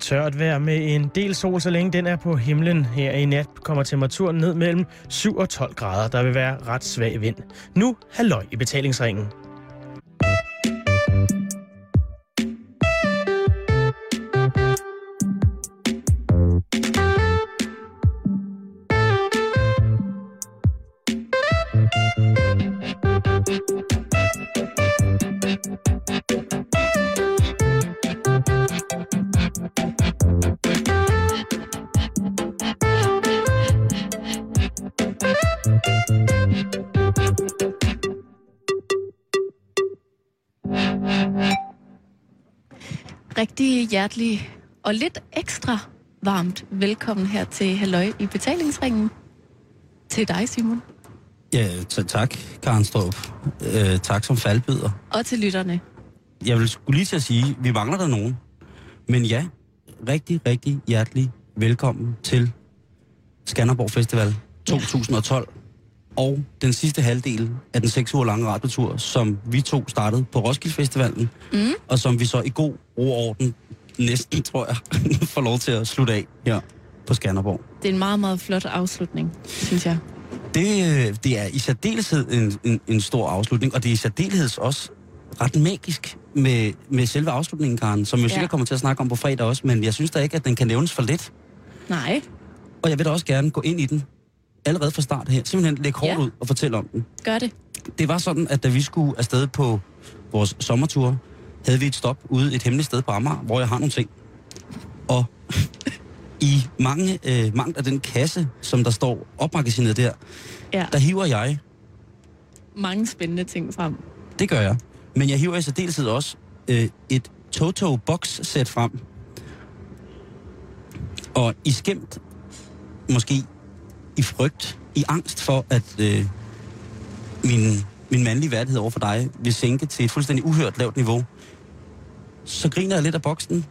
Tørt vejr med en del sol, så længe den er på himlen. Her i nat kommer temperaturen ned mellem 7 og 12 grader. Der vil være ret svag vind. Nu halløj i betalingsringen. Hjertelig og lidt ekstra varmt velkommen her til Halløj i betalingsringen. Til dig, Simon. Ja, tak, Karen Strup. Øh, tak som faldbyder. Og til lytterne. Jeg vil skulle lige til at sige, vi mangler der nogen. Men ja, rigtig, rigtig hjertelig velkommen til Skanderborg Festival 2012. Og den sidste halvdel af den seks uger lange radiotur, som vi to startede på Roskilde Festivalen, Mm. og som vi så i god ro orden næsten, tror jeg, får lov til at slutte af her på Skanderborg. Det er en meget, meget flot afslutning, synes jeg. Det, øh, det er i særdeleshed en, en, en stor afslutning, og det er i særdeleshed også ret magisk med, med selve afslutningen, Karen, som vi ja. Ja. sikkert kommer til at snakke om på fredag også, men jeg synes da ikke, at den kan nævnes for lidt. Nej, Og jeg vil da også gerne gå ind i den allerede fra start her. Simpelthen lægge hårdt Ja. ud og fortælle om den. gør det. Det var sådan, at da vi skulle afsted på vores sommertur, havde vi et stop ude et hemmeligt sted på Amager, hvor jeg har nogle ting. Og i mange, øh, mange af den kasse, som der står opmagasineret der, Ja, der hiver jeg mange spændende ting frem. Det gør jeg. Men jeg hiver i særdeleshed også øh, et Toto box sæt frem. Og i skæmt, måske i frygt, i angst for, at øh, min, min mandlige værdighed over for dig vil sænke til et fuldstændig uhørt lavt niveau, så griner jeg lidt af boksen.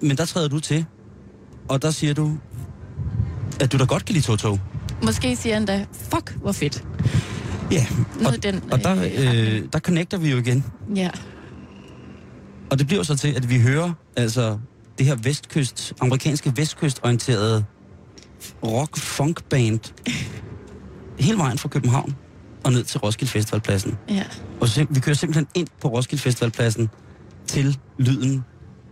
Men der træder du til, og der siger du, at du da godt kan lide Toto. Måske siger han da, fuck, hvor fedt. Ja, og, Noget den, og der, øh, øh, der connecter vi jo igen. Ja, Og det bliver så til, at vi hører altså det her vestkyst, amerikanske vestkystorienterede rock-funk-band hele vejen fra København og ned til Roskilde Festivalpladsen. ja. Og så, vi kører simpelthen ind på Roskilde Festivalpladsen til lyden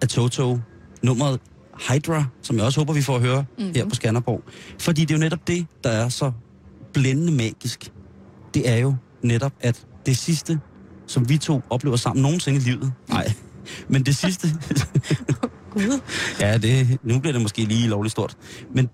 af Toto, nummeret Hydra, som jeg også håber, vi får at høre mm-hmm. her på Skanderborg. Fordi det er jo netop det, der er så blændende magisk. Det er jo netop, at det sidste, som vi to oplever sammen nogensinde i livet, nej, men det sidste, Gud. ja, det, nu bliver det måske lige lovligt stort, men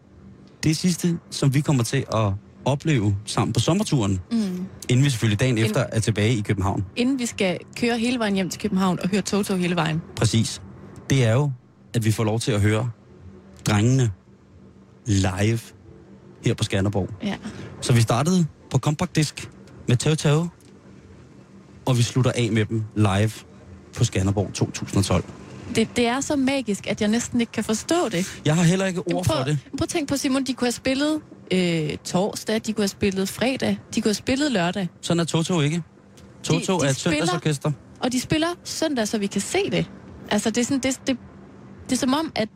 det sidste, som vi kommer til at opleve sammen på sommerturen, Mm. inden vi selvfølgelig dagen En- efter er tilbage i København, Inden vi skal køre hele vejen hjem til København og høre Toto hele vejen. Præcis. Det er jo, at vi får lov til at høre drengene live her på Skanderborg. Ja. Så vi startede på Compact Disc med Tao, og vi slutter af med dem live på Skanderborg 2012. Det, det er så magisk, at jeg næsten ikke kan forstå det. Jeg har heller ikke ord for prøv, det. prøv at tænke på, Simon, de kunne have spillet øh, torsdag, de kunne have spillet fredag, de kunne have spillet lørdag. Sådan er Toto ikke. Toto De- de er et spiller- søndagsorkester. Og de spiller søndag, så vi kan se det. Altså, det er, sådan, det, det, det er som om, at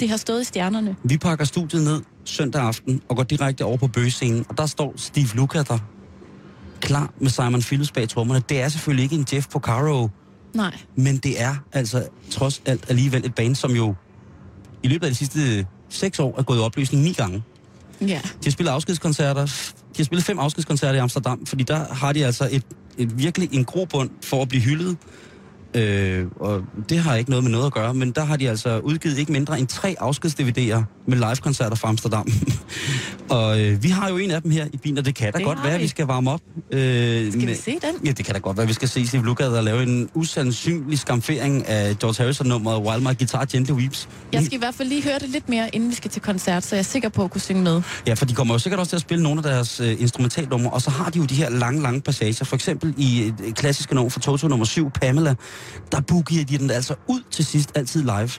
det har stået i stjernerne. Vi pakker studiet ned søndag aften og går direkte over på bøgescenen, og der står Steve Lukather der klar med Simon Phillips bag trommerne. Det er selvfølgelig ikke en Jeff Porcaro, Nej. men det er altså trods alt alligevel et band, som jo i løbet af de sidste seks år er gået i opløsning ni gange. Ja. De har spillet afskedskoncerter. De har spillet fem afskedskoncerter i Amsterdam, fordi der har de altså et, et virkelig en grobund for at blive hyldet. Øh, og det har ikke noget med noget at gøre, men der har de altså udgivet ikke mindre end tre afskeds-DVD'er med live-koncerter fra Amsterdam. og øh, vi har jo en af dem her i bilen, og det kan da Det godt være, at vi. skal varme op. Øh, Skal vi se den? Ja, det kan da godt være, vi skal se Steve Lukather og lave en usandsynlig skamfering af George Harrison-nummeret While My Guitar Gently Weeps. Jeg skal i hvert fald lige høre det lidt mere, inden vi skal til koncert, så jeg er sikker på at kunne synge med. Ja, for de kommer jo sikkert også til at spille nogle af deres øh, instrumentalnumre, og så har de jo de her lange, lange passager. For eksempel i et, et klassiske nummer fra Toto nummer 7, Pamela, der boogier de den altså ud til sidst, altid live.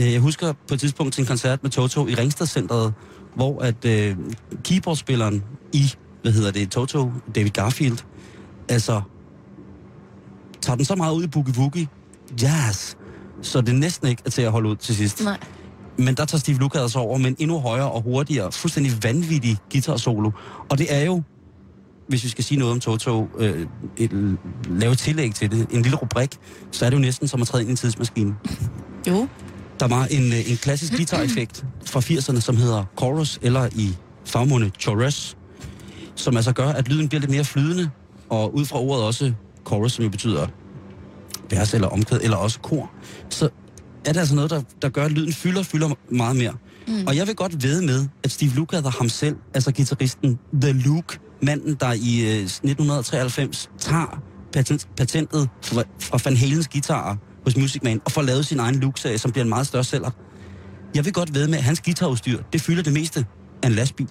Øh, jeg husker på et tidspunkt til en koncert med Toto i Ringsted Centeret, hvor at øh, keyboardspilleren i, hvad hedder det, Toto, David Garfield, altså tager den så meget ud i boogie woogie, jazz, så det næsten ikke er til at holde ud til sidst. Nej. Men der tager Steve Lukather over med en endnu højere og hurtigere, fuldstændig vanvittig guitar solo. Og det er jo, hvis vi skal sige noget om Toto, øh, et, lave tillæg til det, en lille rubrik, så er det jo næsten som at træde ind i en tidsmaskine. Jo. Der var en, øh, en klassisk guitar-effekt fra 80'erne, som hedder chorus, eller i fagmåne chorus, som altså gør, at lyden bliver lidt mere flydende, og ud fra ordet også chorus, som jo betyder vers eller omkvæd, eller også kor, så er det altså noget, der, der gør, at lyden fylder, fylder meget mere. Mm. Og jeg vil godt ved med, at Steve Lukather ham selv, altså gitarristen The Luke, manden, der i øh, 1993 tager patent, patentet fra, fra Van Halens guitarer hos Music Man, og får lavet sin egen Luke-serie, som bliver en meget større sælger. Jeg vil godt ved med, at hans guitarudstyr, det fylder det meste af en lastbil.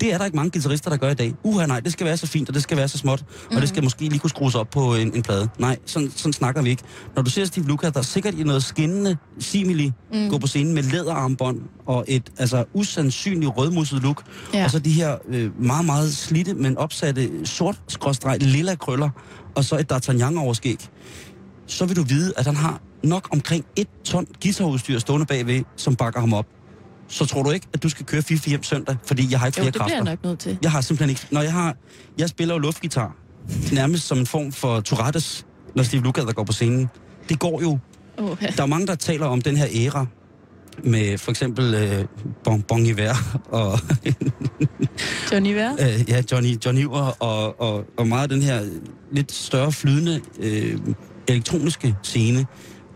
Det er der ikke mange guitarister, der gør i dag. Uha, nej, det skal være så fint, og det skal være så småt, mm. og det skal måske lige kunne skrues op på en, en plade. Nej, sådan, sådan snakker vi ikke. Når du ser Steve Lukather, der er sikkert i noget skinnende simili mm. gå på scenen med læderarmbånd og et altså usandsynligt rødmusset look, ja. og så de her øh, meget, meget slidte, men opsatte sort skråstreg lilla krøller, og så et D'Artagnan overskæg. Så vil du vide, at han har nok omkring et ton guitarudstyr stående bagved, som bakker ham op så tror du ikke, at du skal køre FIFA hjem søndag, fordi jeg har ikke Jo, flere det kræfter. bliver jeg nok nødt til. Jeg har simpelthen ikke... Når jeg har... Jeg spiller jo luftgitar. Nærmest som en form for Tourettes, når Steve Lukather går på scenen. Det går jo. Oh, ja. Der er mange, der taler om den her æra med for eksempel øh, Bon, bon Iver og Johnny Vær? øh, ja, Johnny, John Iver og, og, og meget af den her lidt større flydende øh, elektroniske scene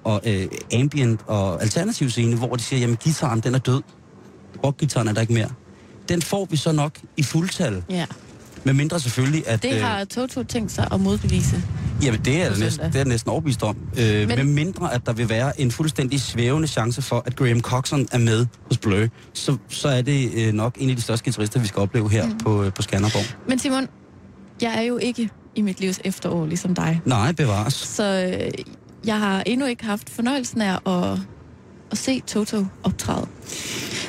og øh, ambient og alternativ scene, hvor de siger, jamen gitaren den er død. Rockgitaren er der ikke mere. Den får vi så nok i fuldtal. Ja. Med mindre selvfølgelig, at... Det har Toto tænkt sig at modbevise. Øh, jamen, det er, det næsten, det er jeg næsten overbevist om. Øh, Men- Med mindre, at der vil være en fuldstændig svævende chance for, at Graham Coxon er med hos Blur, så, så er det øh, nok en af de største guitarister, vi skal opleve her mm. på, øh, på Skanderborg. Men Simon, jeg er jo ikke i mit livs efterår, ligesom dig. Nej, bevares. Så øh, jeg har endnu ikke haft fornøjelsen af at, at se Toto optræde.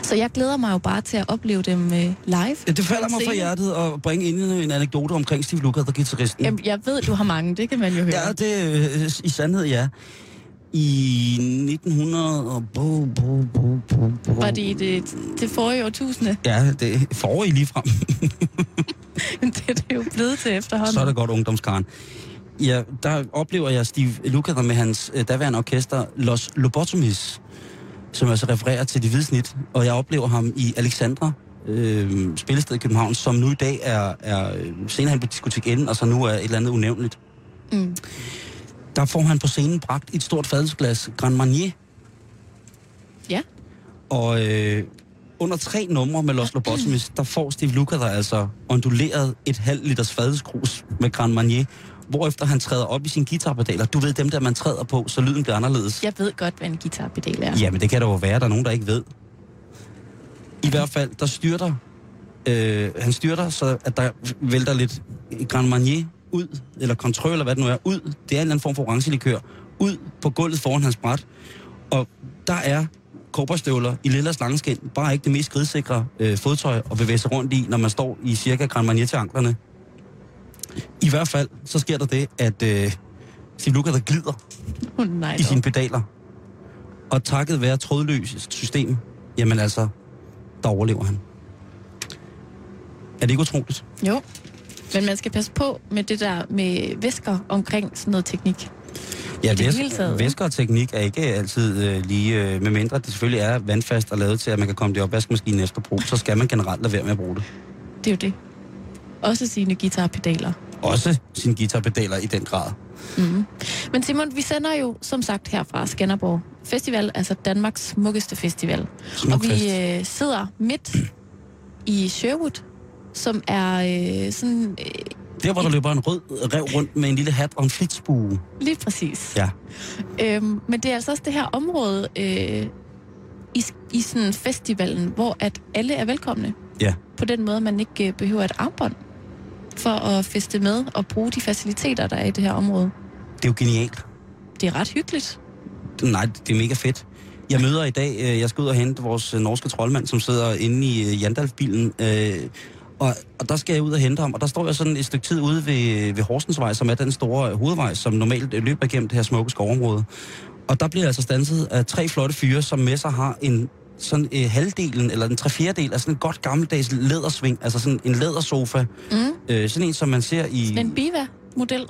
Så jeg glæder mig jo bare til at opleve dem øh, live. Ja, Det falder mig fra hjertet at bringe ind en anekdote omkring Steve Lukather, guitaristen. Jamen, jeg ved, du har mange, det kan man jo høre. Ja, det øh, i sandhed, ja. I 1900 og... Bo, bo, bo, bo, bo. Var det i det, det forrige årtusinde? Ja, det forrige lige frem. det er det jo blevet til efterhånden. Så er det godt ungdomskaren. Ja, der oplever jeg Steve Lukather med hans øh, daværende orkester Los Lobotomies, som altså refererer til de hvide snit. Og jeg oplever ham i Alexandra, øh, spillested i København, som nu i dag er, er øh, senere hen på diskotek N, og så nu er et eller andet unævnligt. Mm. Der får han på scenen bragt et stort fadelsglas Grand Marnier, Ja. og øh, under tre numre med Los Lobotomies, der får Steve Lukather altså onduleret et halvt liters fadelskrus med Grand Marnier, hvorefter han træder op i sine guitarpedaler. Du ved dem der, man træder på, så lyden bliver anderledes. Jeg ved godt, hvad en guitarpedal er. Jamen, det kan der jo være, der er nogen, der ikke ved. I hvert fald, der styrter, øh, han styrter, så at der vælter lidt Grand Marnier ud, eller kontrol, eller hvad det nu er, ud. Det er en eller anden form for orange likør. Ud på gulvet foran hans bræt. Og der er kobberstøvler i lilla slangeskin, bare ikke det mest skridsikre øh, fodtøj at bevæge sig rundt i, når man står i cirka Grand Marnier til anklerne. I hvert fald, så sker der det, at øh, Steve Lukather glider Oh, nej, i sine pedaler. Og takket være trådløs system, jamen altså, der overlever han. Er det ikke utroligt? Jo. Men man skal passe på med det der med væsker omkring sådan noget teknik. Ja, I væs- væsker og teknik er ikke altid øh, lige, øh, med mindre det selvfølgelig er vandfast og lavet til, at man kan komme det op vaskemaskinen efter brug, så skal man generelt lade være med at bruge det. Det er jo det. Også sine guitarpedaler. Også sine guitarpedaler i den grad. Mm. Men Simon, vi sender jo som sagt her fra Skanderborg Festival, altså Danmarks smukkeste festival. Smuk og vi øh, sidder midt i Sherwood, som er øh, sådan øh, Der, hvor der løber en rød rev rundt med en lille hat og en flitsbue. lige præcis. Ja. Øhm, men det er altså også det her område øh, i, i sådan festivalen, hvor at alle er velkomne. Ja. På den måde, man ikke øh, behøver et armbånd for at feste med og bruge de faciliteter, der er i det her område. Det er jo genialt. Det er ret hyggeligt. Nej, det er mega fedt. Jeg møder i dag, øh, jeg skal ud og hente vores norske troldmand, som sidder inde i øh, Jandalf-bilen. Og, og der skal jeg ud og hente ham, og der står jeg sådan et stykke tid ude ved, ved Horsensvej, som er den store hovedvej, som normalt løber igennem det her smukke skovområde. Og der bliver altså stanset af tre flotte fyre, som med sig har en sådan øh, halvdelen, eller en tre fjerdedel af sådan en godt gammeldags lædersving, altså sådan en lædersofa. Mm. Øh, sådan en, som man ser i... En Biva-model.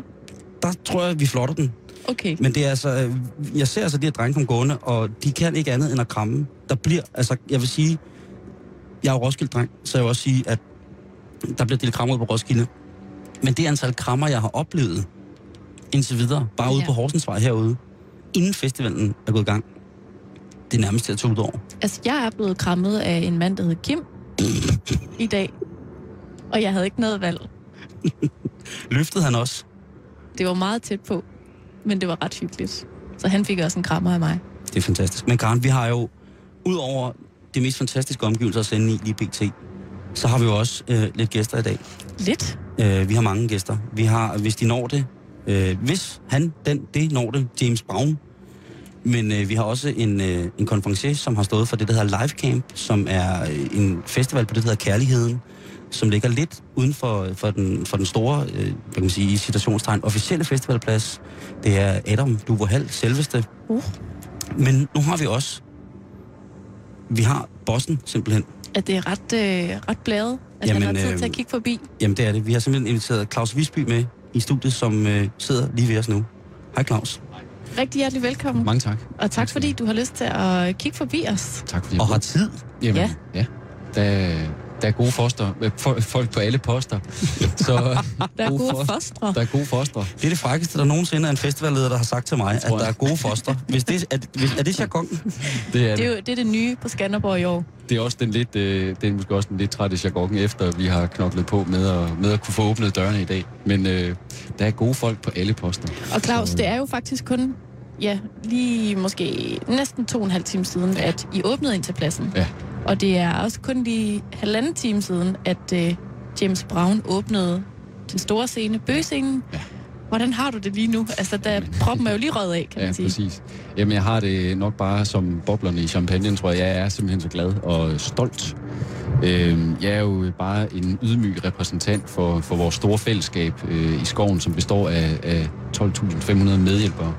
Der tror jeg, vi flotter den. Okay. Men det er altså... øh, Jeg ser altså de her drenge komme gående, og de kan ikke andet end at kramme. Der bliver... Altså, jeg vil sige... Jeg er jo Roskilde-dreng, så jeg vil også sige, at der bliver delt krammer ud på Roskilde. Men det antal krammer, jeg har oplevet indtil videre, bare ude Ja. på Horsensvej herude, inden festivalen er gået i gang, det er nærmest til at tage ud over. Altså, jeg er blevet krammet af en mand, der hed Kim i dag. Og jeg havde ikke noget valg. Løftede han også? Det var meget tæt på, men det var ret hyggeligt. Så han fik også en krammer af mig. Det er fantastisk. Men Karen, vi har jo, ud over de mest fantastiske omgivelser at sende i lige pt., så har vi jo også øh, lidt gæster i dag. Lidt. Øh, vi har mange gæster. Vi har, hvis de når det, øh, hvis han, den, det når det, James Brown. Men øh, vi har også en, øh, en konferencier, som har stået for det, der hedder Live Camp, som er øh, en festival på det, der hedder Kærligheden, som ligger lidt uden for, for, den, for den store, øh, hvad kan man sige, i citationstegn, officielle festivalplads. Det er Adam Duvohal, selveste. Uh. Men nu har vi også, vi har bossen simpelthen. At det er ret, øh, ret bladet, at Jamen, han har tid øh, til at kigge forbi. Jamen det er det. Vi har simpelthen inviteret Claus Visby med i studiet, som øh, sidder lige ved os nu. Hej Claus. Rigtig hjertelig velkommen. Mange tak. Og tak fordi du har lyst til at kigge forbi os. Tak fordi Og har tid. Jamen, Ja. ja. Der, der er gode foster. øh, fo- Folk på alle poster. Så Der er gode gode foster. fostre. der er gode foster. Det er det frækkeste, der nogensinde er en festivalleder, der har sagt til mig, at der er gode foster. Hvis det, er, hvis, er det jargon? Det er, Det er jo det, er det nye på Skanderborg i år. det er også den lidt, øh, det er måske også den lidt trætte jargon, efter vi har knoklet på med at, med at kunne få åbnet dørene i dag. Men øh, der er gode folk på alle poster. Og Claus, Så, det er jo faktisk kun, ja, lige måske næsten to og en halv time siden, ja. at I åbnede ind til pladsen. Ja. Og det er også kun lige halvanden time siden, at uh, James Brown åbnede den store scene, bøgescenen. Ja. Hvordan har du det lige nu? Altså, der proppen er jo lige røget af, kan Ja, man sige. præcis. Jamen, jeg har det nok bare som boblerne i champagne, tror jeg. Jeg er simpelthen så glad og stolt. Øh, jeg er jo bare en ydmyg repræsentant for, for vores store fællesskab øh, i skoven, som består af, af 12.500 medhjælpere,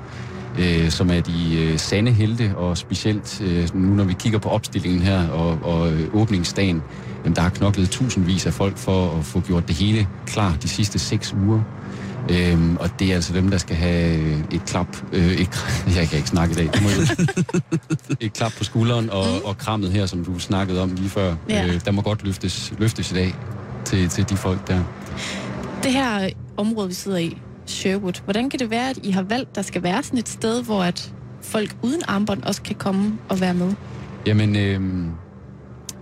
øh, som er de øh, sande helte, og specielt øh, nu, når vi kigger på opstillingen her og, og øh, åbningsdagen, jamen, der har knoklet tusindvis af folk for at få gjort det hele klar de sidste seks uger. Øhm, og det er altså dem, der skal have øh, et klap. Øh, et, jeg kan ikke snakke i dag. Det må et klap på skulderen og, mm. og krammet her, som du snakkede om lige før. Ja. Øh, der må godt løftes, løftes i dag til, til de folk der. Det her område, vi sidder i, Sherwood, hvordan kan det være, at I har valgt, der skal være sådan et sted, hvor at folk uden armbånd også kan komme og være med? Jamen, øh,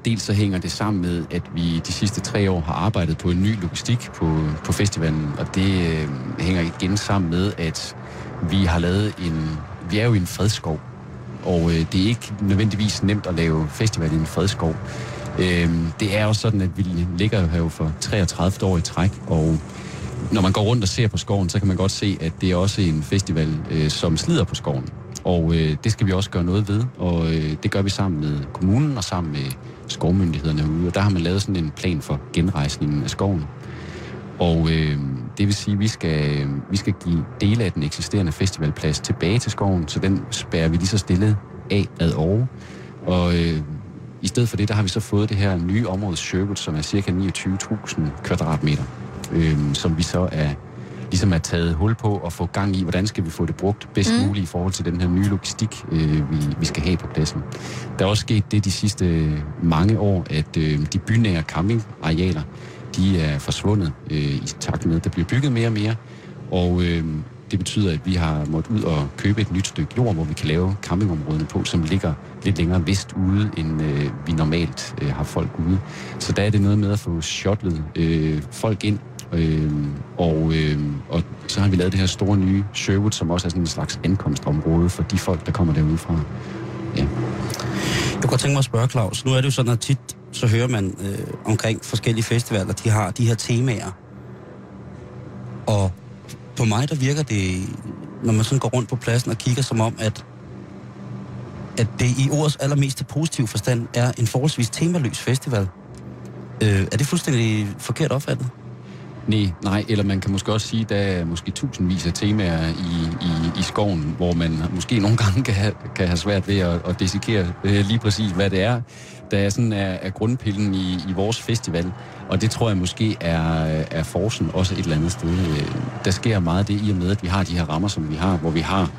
dels så hænger det sammen med, at vi de sidste tre år har arbejdet på en ny logistik på, på festivalen, og det øh, hænger igen sammen med, at vi har lavet en... Vi er jo i en fredskov, og øh, det er ikke nødvendigvis nemt at lave festival i en fredskov. Øh, det er også sådan, at vi ligger jo her jo for 33 år i træk, og når man går rundt og ser på skoven, så kan man godt se, at det er også en festival, øh, som slider på skoven. Og øh, det skal vi også gøre noget ved, og øh, det gør vi sammen med kommunen og sammen med skovmyndighederne herude. Og der har man lavet sådan en plan for genrejsningen af skoven. Og øh, det vil sige, at vi skal, vi skal give dele af den eksisterende festivalplads tilbage til skoven, så den spærrer vi lige så stille af ad år. Og øh, i stedet for det, der har vi så fået det her nye område Sherwood, som er cirka 29.000 kvadratmeter, øh, som vi så er ligesom er taget hul på og få gang i, hvordan skal vi få det brugt bedst Mm. muligt i forhold til den her nye logistik, øh, vi, vi skal have på pladsen. Der er også sket det de sidste mange år, at øh, de bynære campingarealer, de er forsvundet øh, i takt med, at der bliver bygget mere og mere, og øh, det betyder, at vi har måttet ud og købe et nyt stykke jord, hvor vi kan lave campingområdene på, som ligger lidt længere vest ude, end øh, vi normalt øh, har folk ude. Så der er det noget med at få shutlet øh, folk ind, øh, og, øh, og så har vi lavet det her store nye Sherwood, som også er sådan en slags ankomstområde for de folk, der kommer derudefra. Ja. Jeg kunne godt tænke mig at spørge, Claus. Nu er det jo sådan, at tit så hører man øh, omkring forskellige festivaler, de har de her temaer. Og på mig, der virker det, når man sådan går rundt på pladsen og kigger, som om, at, at det i ordets allermest positive forstand er en forholdsvis temaløs festival. Øh, er det fuldstændig forkert opfattet? Nej, nej, eller man kan måske også sige, at der er måske tusindvis af temaer i, i, i skoven, hvor man måske nogle gange kan have, kan have svært ved at, at desikere øh, lige præcis, hvad det er, der er, sådan er, er grundpillen i, i vores festival. Og det tror jeg måske er, er forsen også et eller andet sted. Øh, der sker meget det i og med, at vi har de her rammer, som vi har, hvor vi har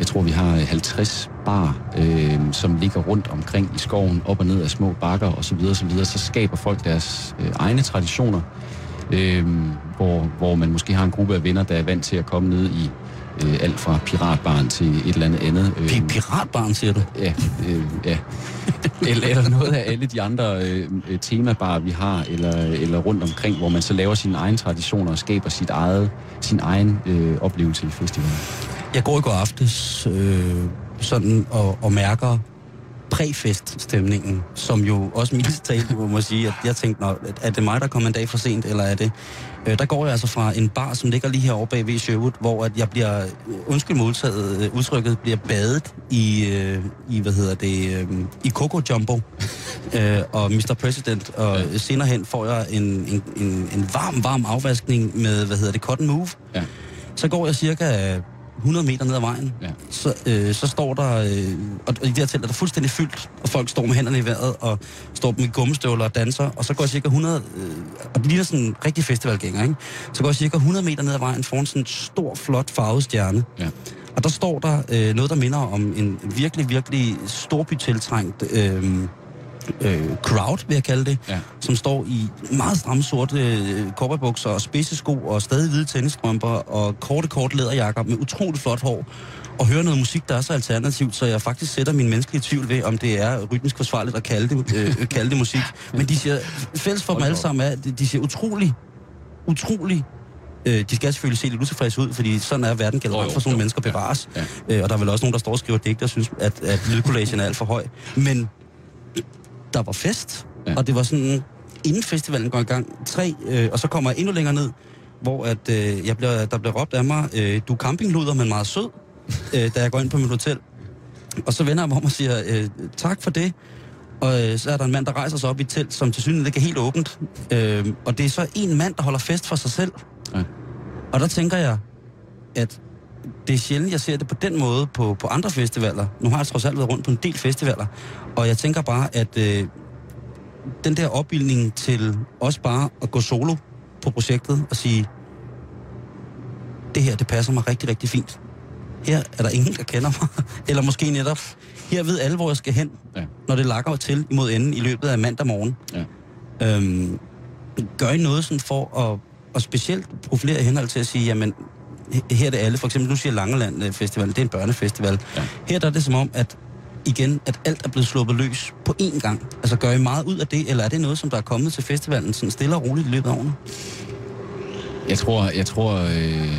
jeg tror, vi har 50 bar, øh, som ligger rundt omkring i skoven, op og ned af små bakker osv. Så, videre, så, videre. så skaber folk deres øh, egne traditioner, øh, hvor, hvor man måske har en gruppe af venner, der er vant til at komme ned i øh, alt fra piratbarn til et eller andet andet. Øh, Pi- Piratbarn, siger du? Ja, øh, ja. eller, eller noget af alle de andre øh, temabarer, vi har, eller, eller rundt omkring, hvor man så laver sine egne traditioner og skaber sit eget, sin egen øh, oplevelse i festivalen. Jeg går i går aftes øh, sådan og, og mærker præfeststemningen, som jo også min tale, må man sige, at jeg tænkte, Nå, er det mig, der kommer en dag for sent, eller er det... Øh, der går jeg altså fra en bar, som ligger lige herovre bag ved Sherwood, hvor at jeg bliver, øh, undskyld modtaget, øh, udtrykket, bliver badet i, øh, i hvad hedder det, øh, i Coco Jumbo øh, og Mr. President, og Ja. senere hen får jeg en, en, en, en varm, varm afvaskning med, hvad hedder det, Cotton Move. Ja. Så går jeg cirka 100 meter ned ad vejen, Ja. så, øh, så står der, øh, og, og i det her telt er der fuldstændig fyldt, og folk står med hænderne i vejret, og står med gummistøvler og danser, og så går jeg cirka 100, øh, og det ligner sådan en rigtig festivalgænger, ikke? Så går jeg cirka 100 meter ned ad vejen foran sådan en stor, flot farvet stjerne. Ja. Og der står der øh, noget, der minder om en virkelig, virkelig storbytiltrængt øh, øh, crowd, vil jeg kalde det, Ja. som står i meget stramme sorte øh, og spidsesko og stadig hvide tennisstrømper og korte, korte læderjakker med utroligt flot hår og hører noget musik, der er så alternativt, så jeg faktisk sætter min menneskelige tvivl ved, om det er rytmisk forsvarligt at kalde det, øh, kalde det musik. Men de siger, fælles for dem alle sammen er, de siger utrolig, utrolig Øh, de skal selvfølgelig se lidt utilfredse ud, fordi sådan er verden generelt jo, for sådan nogle mennesker bevares. Ja, Øh, og der er vel også nogen, der står og skriver digte og synes, at, at lydkollagen er alt for høj. Men der var fest, Ja. og det var sådan, inden festivalen går i gang, tre, øh, og så kommer jeg endnu længere ned, hvor at, øh, jeg bliver, der bliver råbt af mig, øh, du er campingluder, men meget sød, øh, da jeg går ind på mit hotel. Og så vender jeg mig om og siger, øh, tak for det. Og øh, så er der en mand, der rejser sig op i et telt, som til synligheden ikke er helt åbent. Øh, og det er så en mand, der holder fest for sig selv. Ja. Og der tænker jeg, at det er sjældent, jeg ser det på den måde på, på andre festivaler. Nu har jeg trods alt været rundt på en del festivaler. Og jeg tænker bare, at øh, den der opbildning til også bare at gå solo på projektet og sige, det her, det passer mig rigtig, rigtig fint. Her er der ingen, der kender mig. Eller måske netop, her ved alle, hvor jeg skal hen, Ja. når det lakker til imod enden i løbet af mandag morgen. Ja. Øhm, gør I noget sådan for at, at specielt profilere i henhold til at sige, jamen, her er det alle. For eksempel, nu siger Langeland øh, Festival, det er en børnefestival. Ja. Her der er det som om, at igen, at alt er blevet sluppet løs på én gang. Altså, gør I meget ud af det, eller er det noget, som der er kommet til festivalen sådan stille og roligt i løbet af årene? Jeg tror, jeg tror øh,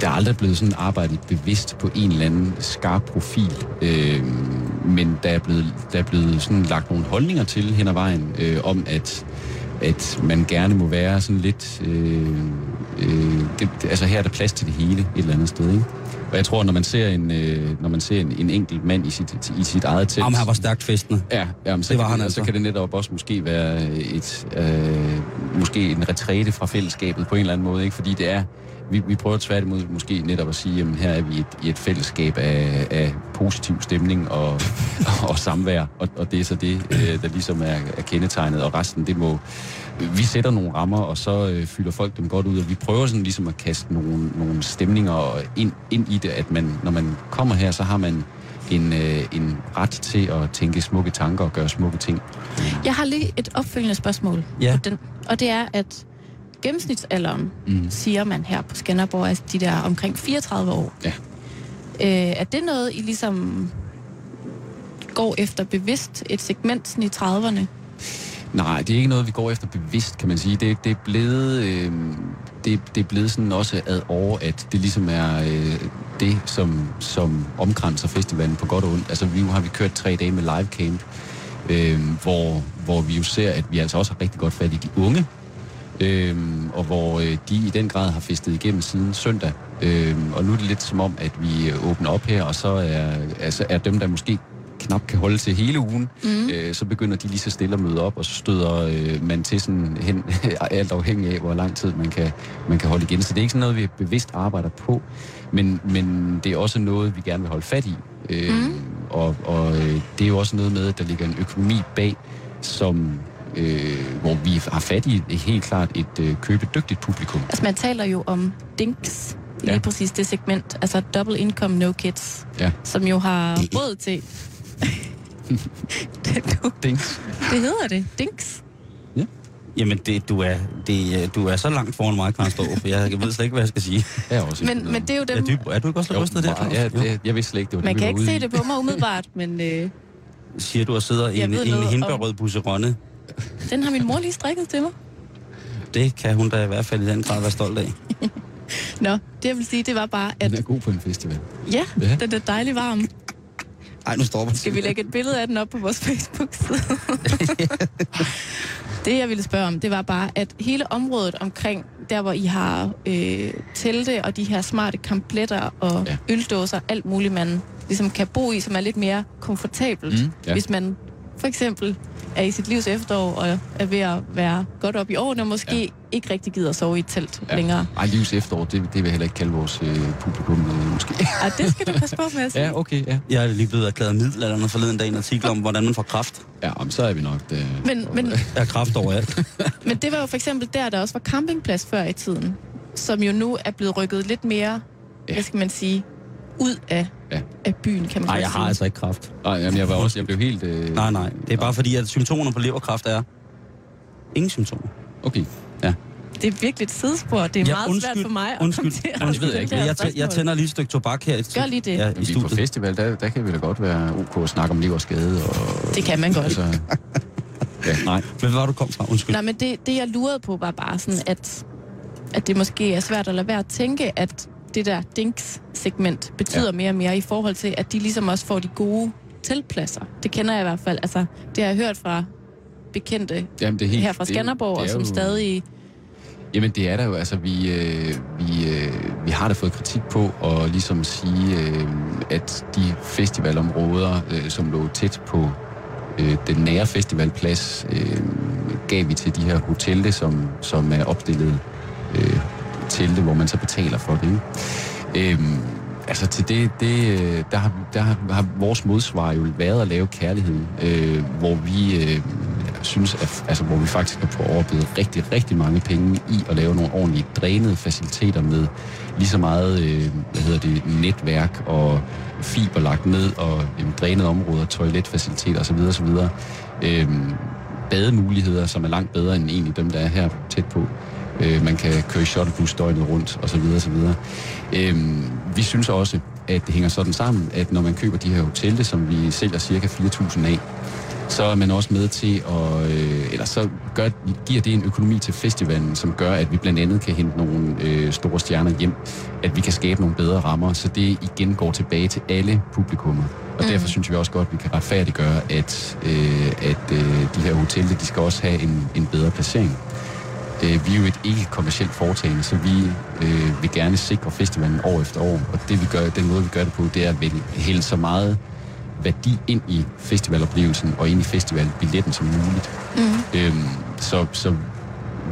der er aldrig blevet sådan arbejdet bevidst på en eller anden skarp profil. Øh, men der er, blevet, der er blevet sådan lagt nogle holdninger til hen ad vejen, øh, om at, at man gerne må være sådan lidt... Øh, øh, det, altså her er der plads til det hele et eller andet sted, ikke? Og jeg tror, når man ser en, øh, når man ser en, en enkelt mand i sit, i sit eget telt... Om han var stærkt festende. Ja, jamen, så, Det var han altså. så kan det netop også måske være et, øh, måske en retræte fra fællesskabet på en eller anden måde, ikke? fordi det er, vi, vi prøver tværtimod måske netop at sige, at her er vi et, i et fællesskab af, af positiv stemning og, og samvær, og, og det er så det, øh, der ligesom er, er kendetegnet, og resten, det må, vi sætter nogle rammer, og så øh, fylder folk dem godt ud, og vi prøver sådan ligesom at kaste nogle, nogle stemninger ind, ind i det, at man, når man kommer her, så har man en, øh, en ret til at tænke smukke tanker og gøre smukke ting. Jeg har lige et opfølgende spørgsmål Ja. på den. Og det er, at gennemsnitsalderen, Mm. siger man her på Skanderborg, er de der omkring 34 år. Ja. Øh, er det noget, I ligesom går efter bevidst, et segment i 30'erne? Nej, det er ikke noget, vi går efter bevidst, kan man sige. Det, det er blevet, øh, det, det er blevet sådan også ad år, at det ligesom er øh, det, som, som omkranser festivalen på godt og ondt. Altså, vi, nu har vi kørt tre dage med live camp, øh, hvor, hvor vi jo ser, at vi altså også har rigtig godt fat i de unge, øh, og hvor øh, de i den grad har festet igennem siden søndag. Øh, og nu er det lidt som om, at vi åbner op her, og så er, altså, er dem, der måske knap kan holde til hele ugen, mm. øh, så begynder de lige så stille at møde op, og så støder øh, man til sådan hen, alt afhængig af, hvor lang tid man kan, man kan holde igen. Så det er ikke sådan noget, vi bevidst arbejder på, men, men det er også noget, vi gerne vil holde fat i. Øh, mm. Og, og øh, det er jo også noget med, at der ligger en økonomi bag, som øh, hvor vi har fat i helt klart et øh, købedygtigt publikum. Altså man taler jo om dinks, lige Ja. præcis det segment, altså double income no kids, Ja. som jo har råd til... det, du, Dings. det hedder det, dinks. Jamen, det, du, er, det, øh, du er så langt foran mig, Karen Storff. Jeg ved slet ikke, hvad jeg skal sige. Jeg er også Men, men det er jo Er dem... du, er du ikke også lidt rystet der, Claus? ja, det, jeg vidste slet ikke, det var Man det, kan ikke se i. det på mig umiddelbart, men øh, Siger du og sidder i en, i en hindbærrød busseronne. den har min mor lige strikket til mig. Det kan hun da i hvert fald i den grad være stolt af. Nå, det jeg vil sige, det var bare, at Den er god på en festival. ja, Ja. den er dejlig varm. Ej, nu stopper Skal vi lægge et billede af den op på vores Facebook-side? det, jeg ville spørge om, det var bare, at hele området omkring, der hvor I har øh, telte og de her smarte kampletter og Ja. øldåser, alt muligt, man ligesom kan bo i, som er lidt mere komfortabelt. Mm, ja. Hvis man for eksempel er i sit livs efterår og er ved at være godt op i årene, og måske Ja. ja. ikke rigtig gider at sove i et telt ja. længere. Ej, livs efterår, det, det vil jeg heller ikke kalde vores øh, publikum, øh, måske. Og det skal du passe på med at sige. ja, okay, ja. Jeg er lige blevet erklæret middelalderen forleden dag i en artikel om, hvordan man får kraft. Ja, om så er vi nok... Det, Men, men Jeg har kraft overalt. Men det var jo for eksempel der, der også var campingplads før i tiden, som jo nu er blevet rykket lidt mere, Ja. ja. hvad skal man sige, ud af, Ja. ja. af byen, kan man Nej, jeg har altså ikke kraft. Nej, jamen, jeg var også... Jeg blev helt... Øh, Nej, nej. Det er bare fordi, at symptomerne på leverkraft er ingen symptomer. Okay. Det er virkelig et sidespor. Det er Ja, meget undskyld, svært for mig at undskyld, komme til at undskyld. ved jeg ikke. Jeg, jeg tænder lige et stykke tobak her. i- Gør lige det. Ja, Ja, i er på studiet. festival, der, der kan vi da godt være ok at snakke om liv og skade. Og, Det kan man godt. Altså, ja, Nej, men hvad var du kom fra? Undskyld. Nej, men det, det jeg lurede på var bare sådan, at, at det måske er svært at lade være at tænke, at det der dinks-segment betyder Ja. mere og mere i forhold til, at de ligesom også får de gode teltpladser. Det kender jeg i hvert fald. Altså, det har jeg hørt fra bekendte jamen, det er helt, her fra det er- Skanderborg, det og er som jo- stadig Jamen det er der jo, altså vi, øh, vi, øh, vi har da fået kritik på at ligesom sige, øh, at de festivalområder, øh, som lå tæt på øh, den nære festivalplads, øh, gav vi til de her hoteller, som, som er opstillet øh, telte, hvor man så betaler for det. Ikke? Øhm, altså til det, det øh, der, har, der har, vores modsvar jo været at lave kærligheden, øh, hvor vi øh, synes, at, altså hvor vi faktisk har fået overblevet rigtig, rigtig mange penge i at lave nogle ordentlige drænede faciliteter med lige så meget, øh, hvad hedder det, netværk og fiber lagt ned og øh, drænede områder, toiletfaciliteter osv. osv. Øh, bademuligheder, som er langt bedre end egentlig dem, der er her tæt på. Øh, man kan køre i shuttlebus døgnet rundt, og så videre, og så videre. Øhm, vi synes også, at det hænger sådan sammen, at når man køber de her hoteller, som vi sælger cirka 4.000 af, så er man også med til at, øh, eller så gør, giver det en økonomi til festivalen, som gør, at vi blandt andet kan hente nogle øh, store stjerner hjem, at vi kan skabe nogle bedre rammer, så det igen går tilbage til alle publikummer. Og mm. derfor synes vi også godt, at vi kan retfærdiggøre, at, øh, at øh, de her hoteller, de skal også have en, en bedre placering. Øh, vi er jo et ikke-kommersielt foretagende, så vi øh, vil gerne sikre festivalen år efter år. Og det vi gør, den måde, vi gør det på, det er at hælde så meget værdi ind i festivaloplevelsen og ind i festivalbilletten som muligt. Mm. Øhm, så, så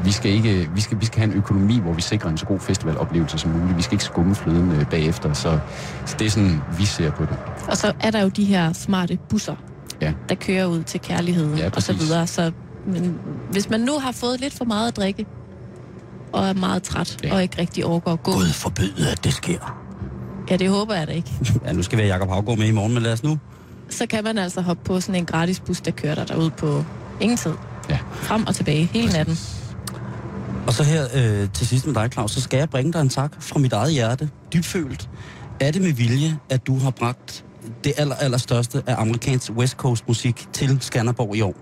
vi skal, ikke, vi, skal, vi skal have en økonomi, hvor vi sikrer en så god festivaloplevelse som muligt. Vi skal ikke skumme fløden øh, bagefter, så, så det er sådan, vi ser på det. Og så er der jo de her smarte busser, Ja. der kører ud til kærligheden Ja, og så videre. Så men, hvis man nu har fået lidt for meget at drikke, og er meget træt, Ja. og ikke rigtig overgår at gå, Gud forbyde, at det sker. ja, det håber jeg da ikke, Ja, nu skal vi have Jacob Havgaard med i morgen, men lad os nu. så kan man altså hoppe på sådan en gratis bus, der kører dig derud på ingen tid. Ja. Frem og tilbage hele natten. Og så her øh, til sidst med dig, Claus, så skal jeg bringe dig en tak fra mit eget hjerte. Dybfølt. Er det med vilje, at du har bragt det aller, aller største af amerikansk West Coast musik til Skanderborg i år?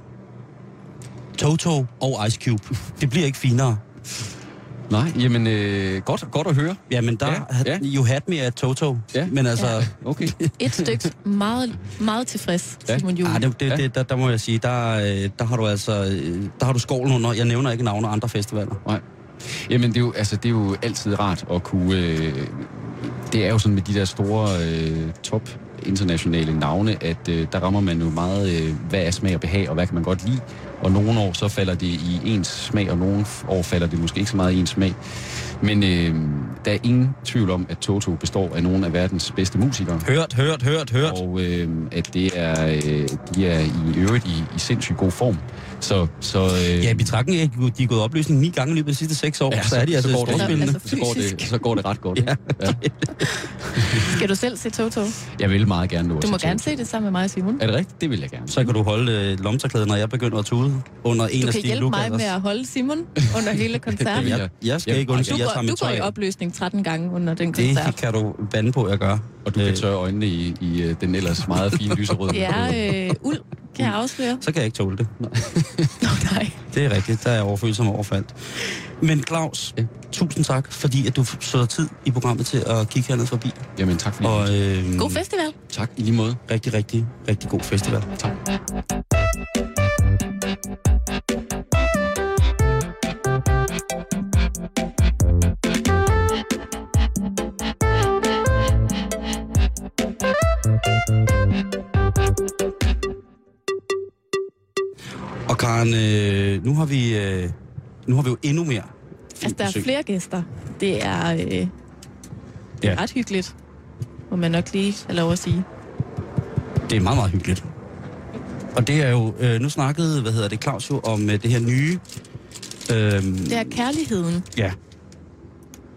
Toto og Ice Cube. Det bliver ikke finere. Nej, jamen øh, godt, godt at høre. Jamen, der Ja, ja, you had me at Toto. Ja. Men altså, Ja. Okay. Et stykke meget, meget tilfreds, Ja. Simon Juhl. ah, det, det, Ja. det, der, der må jeg sige, der, øh, der har du altså, øh, der har du skovlen under. Jeg nævner ikke navne af andre festivaler. Nej. Jamen, det er, jo, altså, det er jo altid rart at kunne... Øh, det er jo sådan med de der store øh, top internationale navne, at øh, der rammer man jo meget, øh, hvad er smag og behag, og hvad kan man godt lide. Og nogle år så falder det i ens smag, og nogle år falder det måske ikke så meget i ens smag. Men øh, der er ingen tvivl om, at Toto består af nogle af verdens bedste musikere. Hørt, hørt, hørt, hørt. Og øh, at det er, øh, de er i øvrigt i, i sindssygt god form. Så, så, øh, Ja, i betragtning af, at de- er gået opløsning ni gange i løbet af de sidste seks år, Ja, ja, så er de så- altså så går det-. Altså så, går det, så går det ret godt. Ja. ja. Skal du selv se Toto? Jeg vil meget gerne nå Du må se gerne se det sammen med mig og Simon. Er det rigtigt? Det vil jeg gerne. Så kan du holde øh, lomterklædet, når jeg begynder at tude under en Du af kan Steve hjælpe mig Lukaters. med at holde Simon under hele koncerten. Jeg, jeg skal Jeg- ikke Du undskylde, jeg tager du går i opløsning 13 gange under den koncert. Det kan du bande på, jeg gør. Og du kan Øh, tørre øjnene i, i øh, den ellers meget fine lyserøde. Det er øh, uld, kan jeg afsløre. Så kan jeg ikke tåle det. Nå, nej. Det er rigtigt, der er overfølsom overfaldt. Men Claus, Ja. tusind tak, fordi at du så tid i programmet til at kigge herned forbi. Jamen tak fordi Og øh, God festival. tak. I lige måde. Rigtig, rigtig, rigtig god festival. Tak. Karen, øh, nu har vi øh, nu har vi jo endnu mere Altså, der er flere gæster. Det er, øh, det er Ja. ret hyggeligt, må man nok lige have lov at sige. Det er meget, meget hyggeligt. Og det er jo, øh, nu snakkede, hvad hedder det, Claus jo om øh, det her nye... Øh, Det er kærligheden. Ja.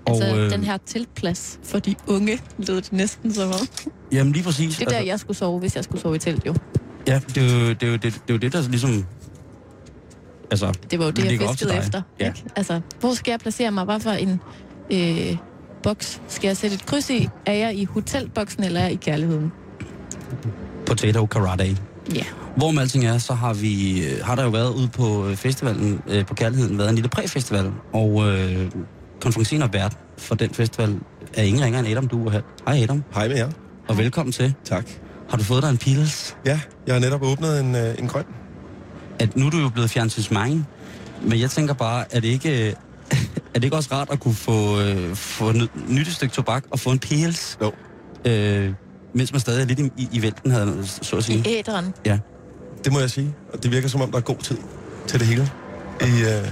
Altså, øh, den her teltplads for de unge, lød det næsten som om. Jamen lige præcis. Det er der, jeg skulle sove, hvis jeg skulle sove i telt, jo. Ja, det er jo det, er jo, det, det, er jo det der ligesom... Altså, Det var jo det, jeg fiskede efter. Ja. Ikke? Altså, hvor skal jeg placere mig? Hvad for en øh, boks skal jeg sætte et kryds i? Er jeg i hotelboksen, eller er jeg i kærligheden? Potato Karate. Ja. Hvorom alting er, så har, vi, øh, har der jo været ude på øh, festivalen, øh, på Kærligheden, været en lille præfestival, og øh, konferencen og vært for den festival er ingen ringer end Adam du her. Hej Adam, Hej med jer. og velkommen til. Tak. Har du fået dig en pils? Ja, jeg har netop åbnet en, øh, en grøn. At nu er du jo blevet fjernsynsmange, men jeg tænker bare, er det ikke, er det ikke også rart at kunne få, øh, få nyt, nyt et stykke tobak og få en pils? Jo. Øh, mens man stadig er lidt i, i, i vælten, havde, så at sige. I æderen. Ja. Det må jeg sige. Og det virker som om, der er god tid til det hele. I, øh,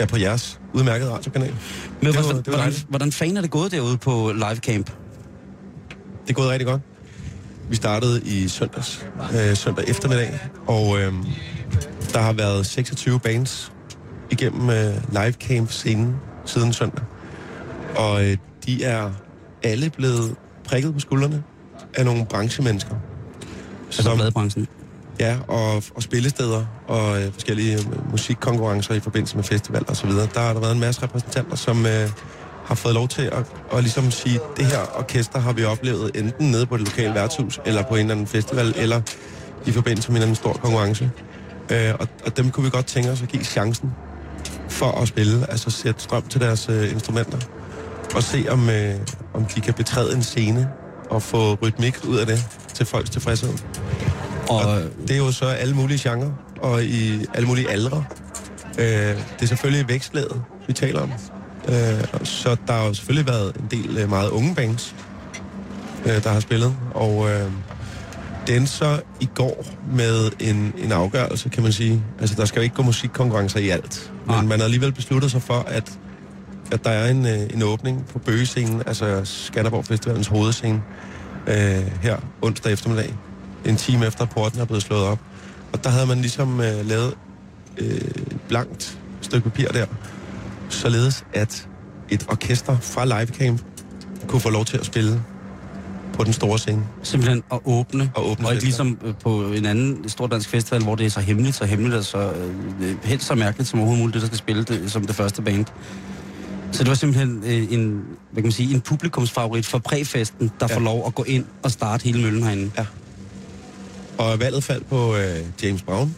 ja, på jeres udmærkede radiokanal. Men Det var- hvordan, det var hvordan, hvordan fanden er det gået derude på live camp? Det er gået rigtig godt. Vi startede i søndags, øh, søndag eftermiddag, og øh, der har været 26 bands igennem øh, live camp scenen siden søndag. Og øh, de er alle blevet prikket på skuldrene af nogle branchemennesker. Altså bladbranchen. Ja, og, og spillesteder og øh, forskellige øh, musikkonkurrencer i forbindelse med festivaler osv. Der har der været en masse repræsentanter, som øh, har fået lov til at, at ligesom sige, det her orkester har vi oplevet enten nede på det lokale værtshus, eller på en eller anden festival, eller i forbindelse med en eller anden stor konkurrence. Øh, og, og dem kunne vi godt tænke os at give chancen for at spille, altså sætte strøm til deres øh, instrumenter, og se om, øh, om de kan betræde en scene og få rytmik ud af det til folks tilfredshed. Og Det er jo så alle mulige genrer og i alle mulige aldre. Øh, det er selvfølgelig vækstlaget, vi taler om. Øh, så der har jo selvfølgelig været en del øh, meget unge bands, øh, der har spillet. Og øh, den så i går med en, en afgørelse, kan man sige. Altså, der skal jo ikke gå musikkonkurrencer i alt. Men Nej. man har alligevel besluttet sig for, at, at der er en, øh, en åbning på Bøgescenen, altså Skanderborg Festivalens hovedscene, øh, her onsdag eftermiddag. En time efter porten er blevet slået op. Og der havde man ligesom øh, lavet øh, et blankt stykke papir der, således at et orkester fra Livecamp kunne få lov til at spille på den store scene. simpelthen at åbne, Og åbne og ikke ligesom øh, på en anden stor dansk festival, hvor det er så hemmeligt, så hemmeligt og så øh, helt så mærkeligt som overhovedet muligt, det der skal spille det, som det første band. Så det var simpelthen øh, en, hvad kan man sige, en publikumsfavorit for præfesten, der Ja. får lov at gå ind og starte hele møllen herinde. Og valget faldt på øh, James Brown.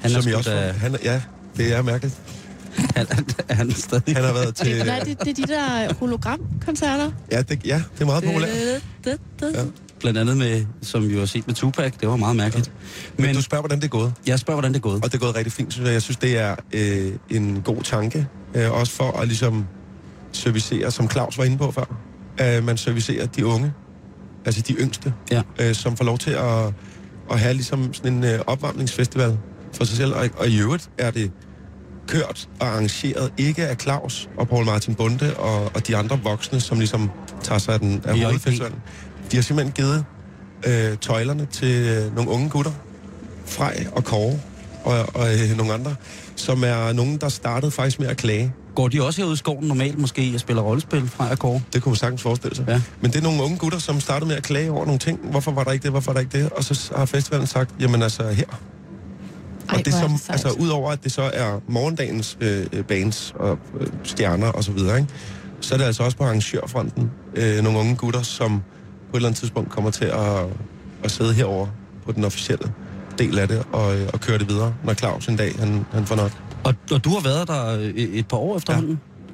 Han er, som I også da, han, Ja, det er mærkeligt. Han, han, han er stadig... Han har været til... Det, nej, det, det er de der hologramkoncerter. Ja, det, ja, det er meget populært. Ja. Blandt andet med, som vi har set med Tupac, det var meget mærkeligt. Men Men du spørger, hvordan det er gået. jeg spørger, hvordan det er gået. Og det er gået rigtig fint, synes jeg. Jeg synes, det er øh, en god tanke. Øh, også for at ligesom servicere, som Claus var inde på før, at man servicerer de unge altså de yngste, Ja. øh, som får lov til at, at have ligesom sådan en øh, opvarmningsfestival for sig selv. Og, og i øvrigt er det kørt og arrangeret ikke af Claus og Paul Martin Bunde og, og de andre voksne, som ligesom tager sig af, den, af hovedfestivalen. De har simpelthen givet øh, tøjlerne til øh, nogle unge gutter, Frej og Kåre og, og øh, nogle andre, som er nogen, der startede faktisk med at klage. Går de også herude i skoven normalt måske og spiller rollespil fra og Kåre? Det kunne man sagtens forestille sig. Ja. Men det er nogle unge gutter, som startede med at klage over nogle ting. Hvorfor var der ikke det? Hvorfor var der ikke det? Og så har festivalen sagt, jamen altså her. Ej, og det er som, det altså udover at det så er morgendagens øh, øh, bands og øh, stjerner og så videre, ikke? så er det altså også på arrangørfronten øh, nogle unge gutter, som på et eller andet tidspunkt kommer til at, at sidde herover på den officielle del af det og, øh, og køre det videre, når Claus en dag han, han får nok. Og, og du har været der øh, et par år efterhånden. Ja.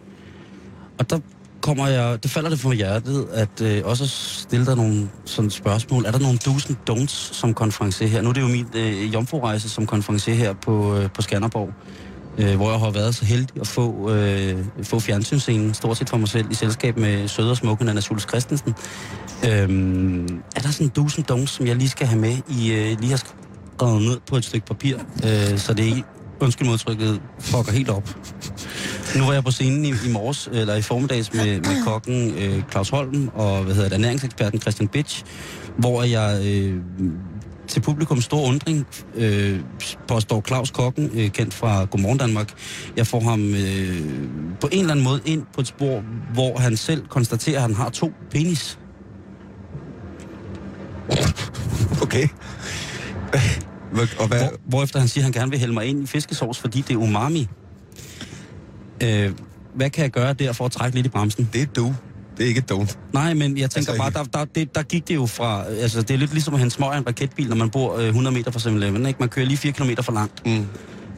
Og der kommer jeg, det falder det for hjertet, at øh, også stille dig nogle sådan spørgsmål. Er der nogle do's and don'ts som konferencier her? Nu er det jo min øh, jomfrurejse som konferencier her på, øh, på Skanderborg, øh, hvor jeg har været så heldig at få, øh, få fjernsynsscenen, stort set for mig selv, i selskab med søde og smukke Anna Schultz Christensen. Øh, er der sådan do's and don'ts, som jeg lige skal have med, I øh, lige har skrevet ned på et stykke papir, øh, så det ikke, undskyld modtrykket, fucker helt op? Nu var jeg på scenen i, i morges, eller i formiddags, med, med kokken øh, Claus Holm og hvad hedder det, ernæringseksperten Christian Bitch, hvor jeg øh, til publikums store undring øh, påstår Claus Kokken, øh, kendt fra Godmorgen Danmark, jeg får ham øh, på en eller anden måde ind på et spor, hvor han selv konstaterer, at han har to penis. Okay. Og hvad, Hvor, hvorefter han siger, at han gerne vil hælde mig ind i fiskesovs, fordi det er umami. Øh, hvad kan jeg gøre der for at trække lidt i bremsen? det er du. Det er ikke don't. Nej, men jeg tænker Altså, bare, der, der, det, der gik det jo fra... Altså, det er lidt ligesom at hente smøg af en raketbil, når man bor øh, 100 meter fra 7-Eleven, ikke? Man kører lige 4 km for langt. Mm.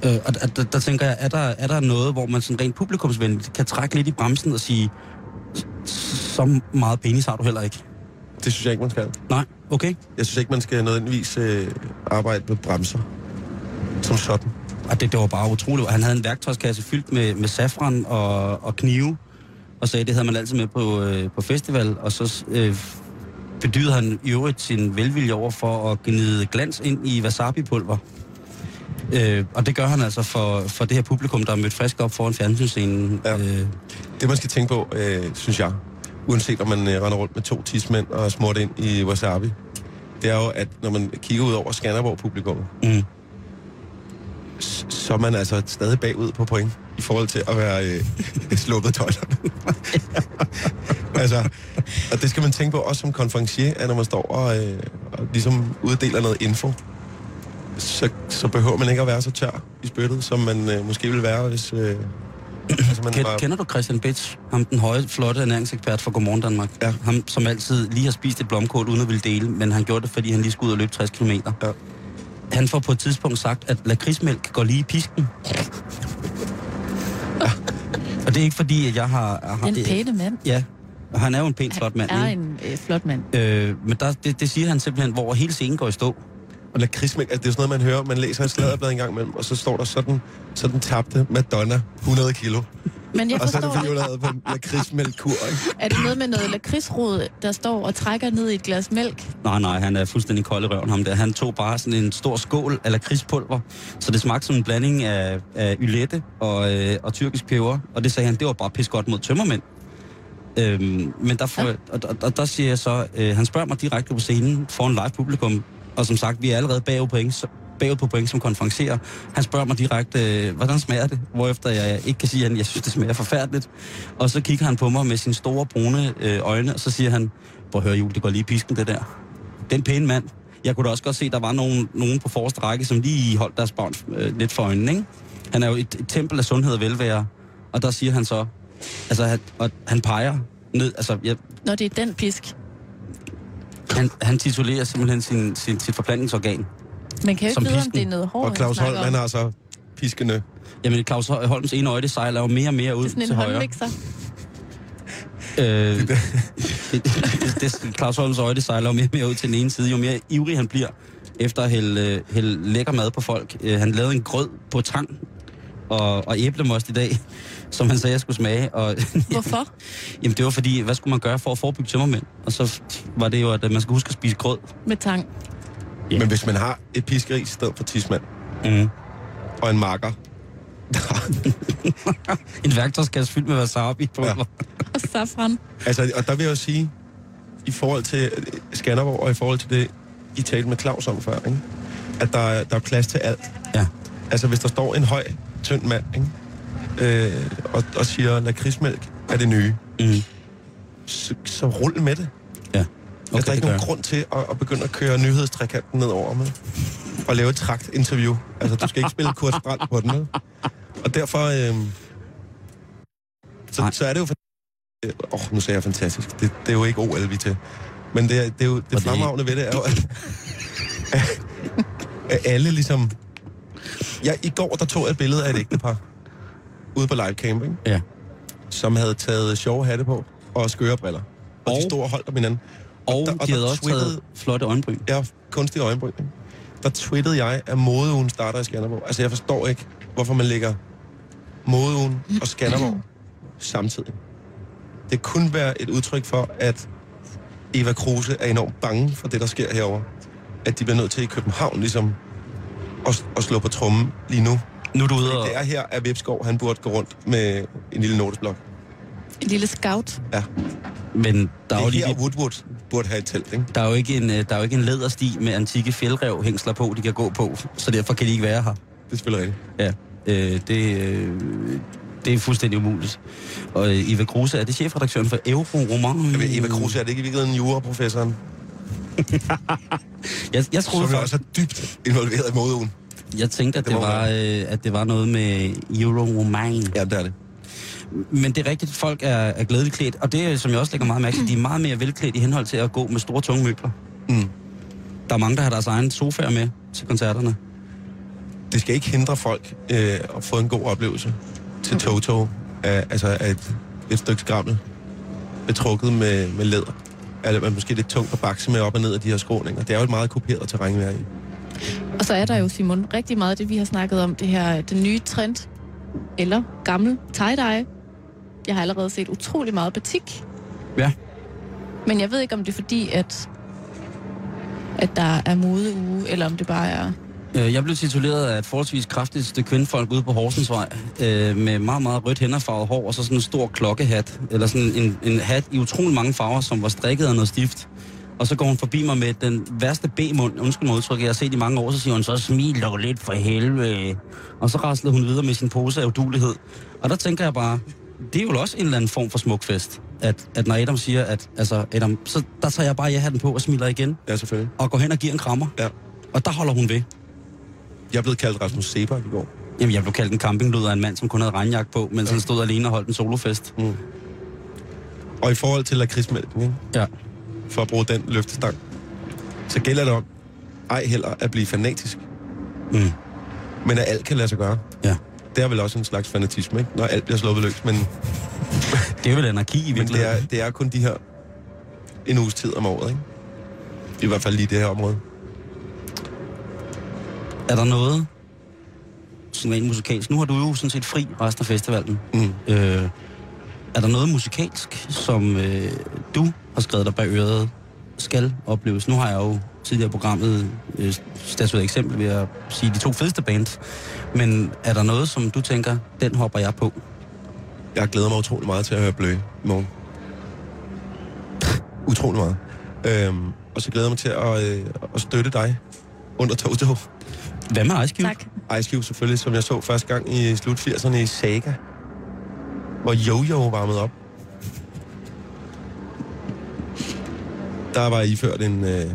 Øh, og der, der, der tænker jeg, er der, er der noget, hvor man sådan rent publikumsvenligt kan trække lidt i bremsen og sige, så meget penis har du heller ikke? Det synes jeg ikke, man skal. Nej, okay. Jeg synes ikke, man skal nødvendigvis øh, arbejde med bremser. Som sådan. Og det, det var bare utroligt. Han havde en værktøjskasse fyldt med, med safran og, og knive, og sagde, det havde man altid med på, øh, på festival, og så øh, bedyrede han i øvrigt sin velvilje over for at gnide glans ind i wasabi-pulver. Øh, og det gør han altså for, for det her publikum, der er mødt frisk op foran fjernsynsscenen. Ja. Øh, Det, man skal tænke på, øh, synes jeg, uanset om man øh, render rundt med to tidsmænd og smurt ind i wasabi, det er jo, at når man kigger ud over Skanderborg-publikum, mm. Så er man altså stadig bagud på point i forhold til at være øh, sluppet tøjlerne. altså, og det skal man tænke på også som konferencier, at når man står og, øh, og ligesom uddeler noget info, så, så behøver man ikke at være så tør i spyttet, som man øh, måske ville være, hvis... Øh, altså man Ken, var- Kender du Christian Bitch? Ham den høje, flotte ernæringsekspert fra Godmorgen Danmark. Ja. Ham, som altid lige har spist et blomkål uden at ville dele, men han gjorde det, fordi han lige skulle ud og løbe 60 km. Ja. Han får på et tidspunkt sagt, at lakridsmælk går lige i pisken. Og det er ikke fordi, at jeg har... har Den pæne mand. Ja, han er jo en pæn, flot mand. er ikke? en øh, flot mand. Øh, men der, det, det siger han simpelthen, hvor hele scenen går i stå. Og lakridsmælk, altså det er sådan noget, man hører. Man læser et sladderblad en gang imellem, og så står der sådan, sådan tabte Madonna 100 kilo. Men jeg og så er det været på en lakridsmælkkur, ikke? er det noget med noget lakridsrod, der står og trækker ned i et glas mælk? Nej, nej, han er fuldstændig kold i røven, ham der. Han tog bare sådan en stor skål af lakridspulver, så det smagte som en blanding af, af ylette og, øh, og tyrkisk peber. Og det sagde han, det var bare pis godt mod tømmermænd. Øhm, men der, får, Ja. ja. og, og, og der siger jeg så, øh, han spørger mig direkte på scenen foran live publikum, og som sagt, vi er allerede bagud, point, så- bagud på point som konferencerer. Han spørger mig direkte, øh, hvordan smager det? Hvorefter jeg ikke kan sige, at jeg synes, det smager forfærdeligt. Og så kigger han på mig med sine store brune øh, øjne, og så siger han, prøv at høre, Jul, det går lige i pisken, det der. Den pæne mand. Jeg kunne da også godt se, at der var nogen, nogen på forreste række, som lige holdt deres barn øh, lidt for øjnene, ikke? Han er jo et, et tempel af sundhed og velvære. Og der siger han så, altså, han, og han peger ned, altså, jeg, Når det er den pisk. han, han titulerer simpelthen sin, sin, sit forplantningsorgan. Man kan jo ikke vide, om det er noget hår, Og Claus Holm, han har så piskende. Jamen, Claus Holms ene øje, det sejler jo mere og mere ud Det er sådan en til højre. Øh, det, det, det, Claus Holms øje, det sejler jo mere og mere ud til den ene side, jo mere ivrig han bliver efter at hælde, hælde lækker mad på folk. Øh, han lavede en grød på tang og, og æblemost i dag, som han sagde, jeg skulle smage. Og, Hvorfor? jamen, det var fordi, hvad skulle man gøre for at forebygge tømmermænd? Og så var det jo, at man skulle huske at spise grød. Med tang. Yeah. Men hvis man har et piskeris i stedet for tidsmand, Mm. og en marker, En værktøjskasse fyldt med wasabi på. Ja. Ja. Og safran. altså, og der vil jeg jo sige, i forhold til øh, Skanderborg, og i forhold til det, I talte med Claus om før, ikke? at der, er- der er plads til alt. ja. Altså, hvis der står en høj, tynd mand, ikke? Øh, og, og siger, lakridsmælk er det nye, Mm. så, så rul med det. Okay, altså, der er ikke nogen grund til at, at begynde at køre nyhedstrikanten ned over med. Og lave et trakt-interview. Altså, du skal ikke spille Kurt Strand på den, vel? Og derfor... Øh, så, Nej. så er det jo... øh, Åh, oh, nu sagde jeg fantastisk. Det, det er jo ikke OL, vi til. Men det, er, det er jo det det- fremragende ved det er jo, at, at, at alle ligesom... Ja, i går, der tog jeg et billede af et ægtepar ude på live camping, Ja. som havde taget sjove hatte på og skøre briller. Og, og de stod og holdt om hinanden. Og, der- og de der havde også twittede- taget flotte øjenbryn. Ja, kunstige øjenbryn. Der twittede jeg, at modeugen starter i Skanderborg. Altså, jeg forstår ikke, hvorfor man lægger modeugen og Skanderborg samtidig. Det kunne være et udtryk for, at Eva Kruse er enormt bange for det, der sker herover. At de bliver nødt til i København ligesom at, at slå på trummen lige nu. Nu er du ude og... Det er her, at Vipskov, han burde gå rundt med en lille notesblok. En lille scout. Ja, Men der er, det jo er lige, her, Woodwood burde have et telt, ikke? der, er jo ikke en, øh, der er jo ikke en lædersti med antikke fjeldrev hængsler på, de kan gå på. Så derfor kan de ikke være her. Det er selvfølgelig rigtigt. Ja. Øh, det, øh, det er fuldstændig umuligt. Og øh, Eva Kruse, er det chefredaktøren for Euroroman? Ved, Eva Kruse, er det ikke i virkeligheden juraprofessoren? Jeg, jeg troede Som for, også er dybt involveret i modeugen. jeg tænkte, at Det det, var, øh, at det var noget med Euroroman. Ja, det er det. Men det er rigtigt, folk er, er glædeligt klædt. Og det, som jeg også lægger meget mærke til, de er meget mere velklædt i henhold til at gå med store, tunge møbler. Mm. Der er mange, der har deres egen sofaer med til koncerterne. Det skal ikke hindre folk øh, at få en god oplevelse til Toto. Af, altså af et, et stykke skrammel betrukket med, med læder. Eller man måske lidt tungt at bakse med op og ned af de her skråninger. Det er jo et meget kuperet terræn, vi er i. Og så er der jo, Simon, rigtig meget af det, vi har snakket om, det her, den nye trend, eller gammel tie-dye. Jeg har allerede set utrolig meget batik. Ja. Men jeg ved ikke, om det er fordi, at, at der er modeuge, eller om det bare er... Øh, Jeg blev tituleret af et forholdsvis kraftigt stykke kvindfolk ude på Horsensvej, øh, med meget, meget rødt hænderfarvet hår, og så sådan en stor klokkehat, eller sådan en, en hat i utrolig mange farver, som var strikket af noget stift. Og så går hun forbi mig med den værste B-mund, undskyld mig udtryk, jeg har set i mange år, så siger hun, så smil dog lidt for helvede. Og så raslede hun videre med sin pose af udulighed. Og der tænker jeg bare, det er jo også en eller anden form for smukfest. At, at når Adam siger, at altså, Adam, så der tager jeg bare jeg den på og smiler igen, Ja, selvfølgelig. og går hen og giver en krammer. Ja. Og der holder hun ved. Jeg er blevet kaldt Rasmus Sebak i går. Jamen, jeg blev kaldt en campingluder af en mand, som kun havde regnjagt på, mens ja. han stod alene og holdt en solofest. Og i forhold til lakridsmælken, ikke? Ja. for at bruge den løftestang, så gælder det om ej heller at blive fanatisk, Mm. men at alt kan lade sig gøre. Ja. Det er vel også en slags fanatisme, ikke? når alt bliver sluppet løs. Men, Det er vel anarki i men det, virkeligheden. er, det er kun de her en uges tid om året. Ikke? I hvert fald lige det her område. Er der noget, sådan rent musikalsk, nu har du jo sådan set fri resten af festivalen. Mm. Øh, er der noget musikalsk, som øh, du har skrevet dig bag øret, skal opleves? Nu har jeg jo tidligere programmet øh, statueret eksempel ved at sige de to fedeste bands. Men er der noget, som du tænker, den hopper jeg på? Jeg glæder mig utrolig meget til at høre Blø i morgen. Utrolig meget. Øhm, og så glæder jeg mig til at, øh, at støtte dig under Toto. Hvad med Ice Cube? Tak. Ice Cube selvfølgelig, som jeg så første gang i slut 80'erne i Saga. Hvor Jojo varmede op. Der var iført en øh,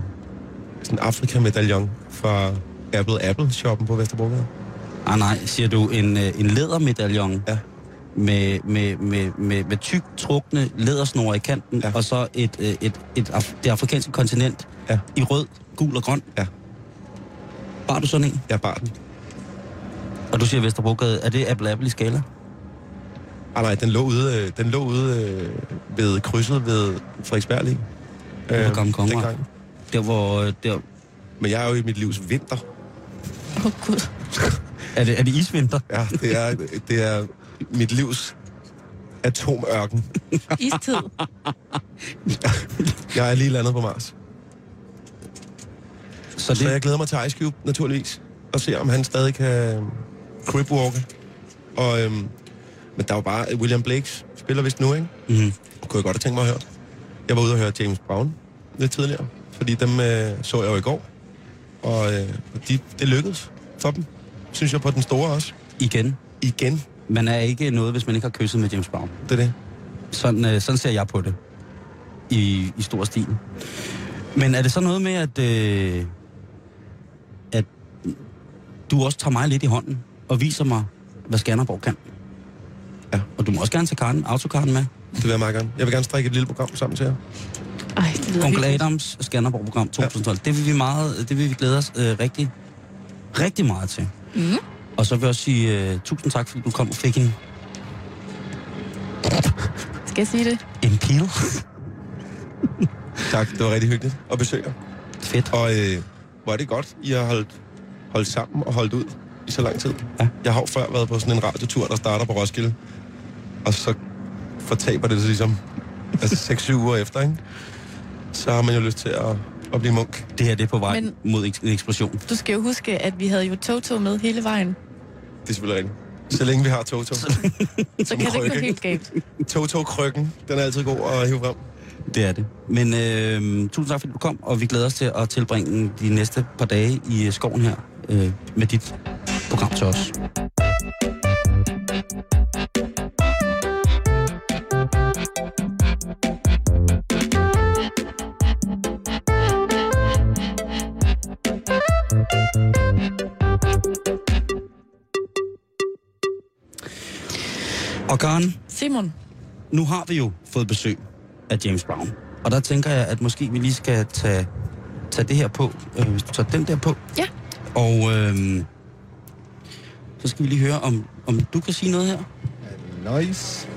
sådan Afrika-medaljon fra Apple Apple-shoppen på Vesterbrogade. Ah nej, siger du en, øh, en lædermedaljon Ja. med, med, med, med, med tyk trukne lædersnore i kanten, Ja. ja. og så et, øh, et, et, af, det afrikanske kontinent Ja. i rød, gul og grøn. Ja. Var du sådan en? Jeg bar den. Og du siger Vesterbrogade, er det Apple Apple i skala? Ah nej, den lå ude, øh, den lå ude øh, ved krydset ved Frederiksberg lige. Ude på Gamle Kongevej. dengang. Der hvor, øh, der, Men jeg er jo i mit livs vinter. Åh, oh, Gud. Er det, er det isvinter? Ja, det er, det er mit livs atomørken. Istid. Jeg er lige landet på Mars. Så Så det, jeg glæder mig til Ice Cube, naturligvis. Og se, om han stadig kan cripwalke. Og, øhm, men der er jo bare... William Blakes spiller vist nu, ikke? mm, Kunne jeg godt have tænkt mig at høre. Jeg var ude og høre James Brown lidt tidligere. Fordi dem øh, så jeg jo i går. Og øh, de, det lykkedes for dem. Synes jeg på den store også. igen, Igen. man er ikke noget, hvis man ikke har kysset med James Brown. Det er det. Sådan, øh, sådan ser jeg på det. I, i stor stil. Men er det så noget med, at, øh, at du også tager mig lidt i hånden og viser mig, hvad Skanderborg kan? Ja. Og du må også gerne tage karten, autokarten med. Det vil jeg meget gerne. Jeg vil gerne strikke et lille program sammen til jer. Ej, det lyder Onkel. Adams Skanderborg-program 2012. Ja. Det vil vi meget, det vil vi glæde os øh, rigtig, rigtig meget til. Mm. Og så vil jeg også sige uh, tusind tak, fordi du kom og fik en, Skal jeg sige det? en pil. Tak, det var rigtig hyggeligt at besøge jer. Fedt. Og øh, hvor er det godt, I har holdt, holdt sammen og holdt ud i så lang tid. Ja. Jeg har jo før været på sådan en radiotur, der starter på Roskilde. Og så fortaber det sig ligesom altså 6-7 uger efter, ikke? Så har man jo lyst til at, at blive munk. Det her det er på vej Men- mod en eksplosion. Du skal jo huske, at vi havde jo Toto med hele vejen. Det er selvfølgelig rigtigt. Så længe vi har Toto. Så kan det ikke gå krykke. helt galt. Toto-krykken, den er altid god at hive frem. Det er det. Men øh, tusind tak, fordi du kom, og vi glæder os til at tilbringe de næste par dage i øh, skoven her øh, med dit program til os. Og Karen, Simon, nu har vi jo fået besøg af James Brown. Og der tænker jeg, at måske vi lige skal tage, tage det her på, øh, hvis du tager den der på. Ja. Og øh, så skal vi lige høre, om, om du kan sige noget her. Nice.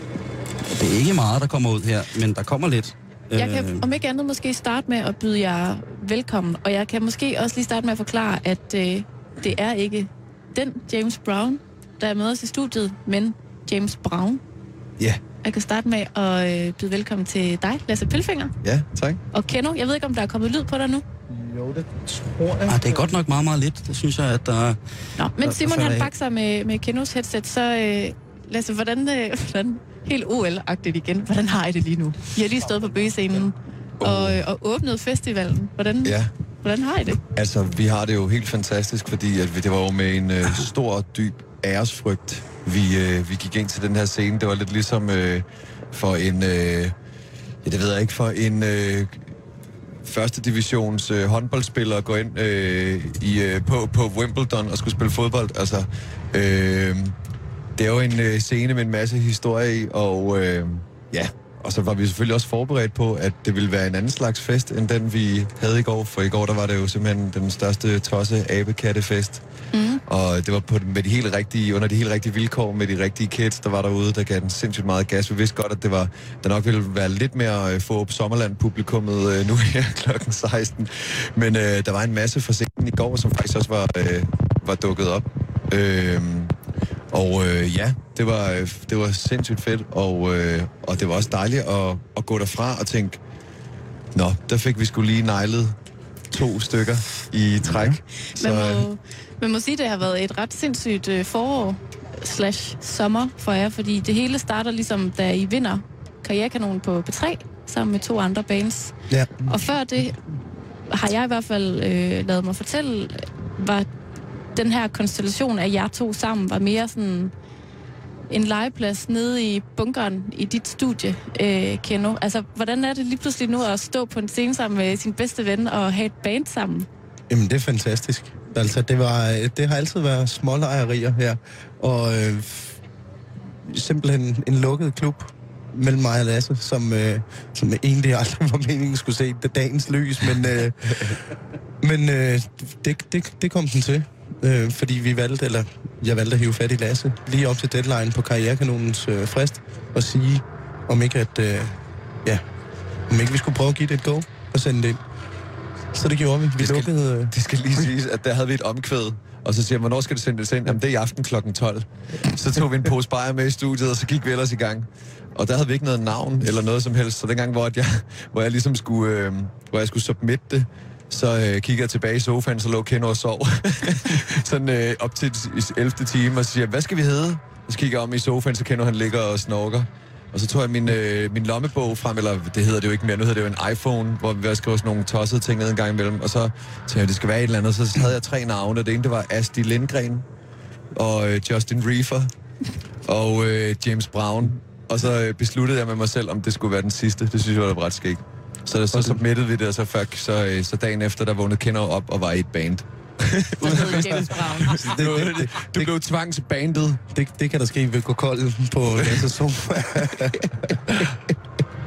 Det er ikke meget, der kommer ud her, men der kommer lidt. jeg kan om ikke andet måske starte med at byde jer velkommen. Og jeg kan måske også lige starte med at forklare, at øh, det er ikke den James Brown, der er med os i studiet, men James Brown. Ja. Jeg kan starte med at øh, byde velkommen til dig, Lasse Pilfinger, Ja, tak. og Keno. Jeg ved ikke, om der er kommet lyd på dig nu. Jo, det tror jeg. Ah, det er godt nok meget, meget lidt. Det synes jeg, at der... Nå, men Der- Simon der han bakser med, med Kenos headset, så øh, Lasse, hvordan, øh, hvordan helt OL-agtigt igen, hvordan har I det lige nu? I har lige stået på bøgescenen og, øh, og åbnet festivalen. Hvordan, Ja, hvordan har I det? altså vi har det jo helt fantastisk, fordi at vi, det var jo med en øh, stor dyb æresfrygt, vi, øh, vi gik ind til den her scene. Det var lidt ligesom øh, for en, øh, ja det ved jeg ikke, for en øh, første divisions øh, håndboldspiller at gå ind øh, i, øh, på, på Wimbledon og skulle spille fodbold. Altså, øh, det er jo en øh, scene med en masse historie i, og øh, ja, og så var vi selvfølgelig også forberedt på, at det ville være en anden slags fest, end den vi havde i går. For i går, der var det jo simpelthen den største tosse abekattefest. Mm. Og det var på, med de helt rigtige, under de helt rigtige vilkår, med de rigtige kids, der var derude, der gav den sindssygt meget gas. Vi vidste godt, at det var, der nok ville være lidt mere øh, få Sommerland-publikummet øh, nu her klokken 16. Men øh, der var en masse for scenen i går, som faktisk også var, øh, var dukket op. Øh, og øh, ja, det var, øh, det var sindssygt fedt, og, øh, og det var også dejligt at, at gå derfra og tænke, nå, der fik vi skulle lige nejlet to stykker i træk. Man, må, man må sige, at det har været et ret sindssygt øh, forår slash sommer for jer, fordi det hele starter ligesom, da I vinder Karrierekanonen på P3 sammen med to andre bands. Ja. Og før det har jeg i hvert fald øh, lavet mig fortælle, var den her konstellation af jer to sammen var mere sådan en legeplads nede i bunkeren i dit studie, øh, Keno. Altså, hvordan er det lige pludselig nu at stå på en scene sammen med sin bedste ven og have et band sammen? Jamen, det er fantastisk. Altså, det, var, det har altid været smålejerier her, og øh, simpelthen en lukket klub mellem mig og Lasse, som, øh, som egentlig aldrig var meningen skulle se det dagens lys, men, øh, men øh, det, det, det kom den til, øh, fordi vi valgte, eller jeg valgte at hive fat i Lasse, lige op til deadline på Karrierekanonens øh, frist, og sige, om ikke at, øh, ja, om ikke vi skulle prøve at give det et go og sende det ind. Så det gjorde vi. Vi Det skal- lukkede... Øh, Det skal lige siges, at der havde vi et omkvæd, Og så siger jeg, hvornår skal det sendes ind? Jamen, det er i aften klokken 12. Så tog vi en pose bajer med i studiet, og så gik vi ellers i gang. Og der havde vi ikke noget navn eller noget som helst. Så dengang, hvor jeg, hvor jeg ligesom skulle, øh, hvor jeg skulle submit det, så øh, kigger jeg tilbage i sofaen, så lå Keno og sov. Sådan øh, op til 11. time, og så siger hvad skal vi hedde? Og så kigger jeg om i sofaen, så Keno han ligger og snorker. Og så tog jeg min, øh, min lommebog frem, eller det hedder det jo ikke mere, nu hedder det jo en iPhone, hvor vi skriver sådan nogle tossede ting ned en gang imellem. Og så tænkte jeg, det skal være et eller andet. Så havde jeg tre navne. Det ene, det var Asti Lindgren, og øh, Justin Reefer, og øh, James Brown. Og så øh, besluttede jeg med mig selv, om det skulle være den sidste. Det synes jeg var ret skægt. Så, så submittede vi det, og så, før, så, øh, så dagen efter, der vågnede Kender op og var i et band. James Brown. Du, det, du blev tvangsbandet. Det, det kan der ske ved gå kold på Sofa.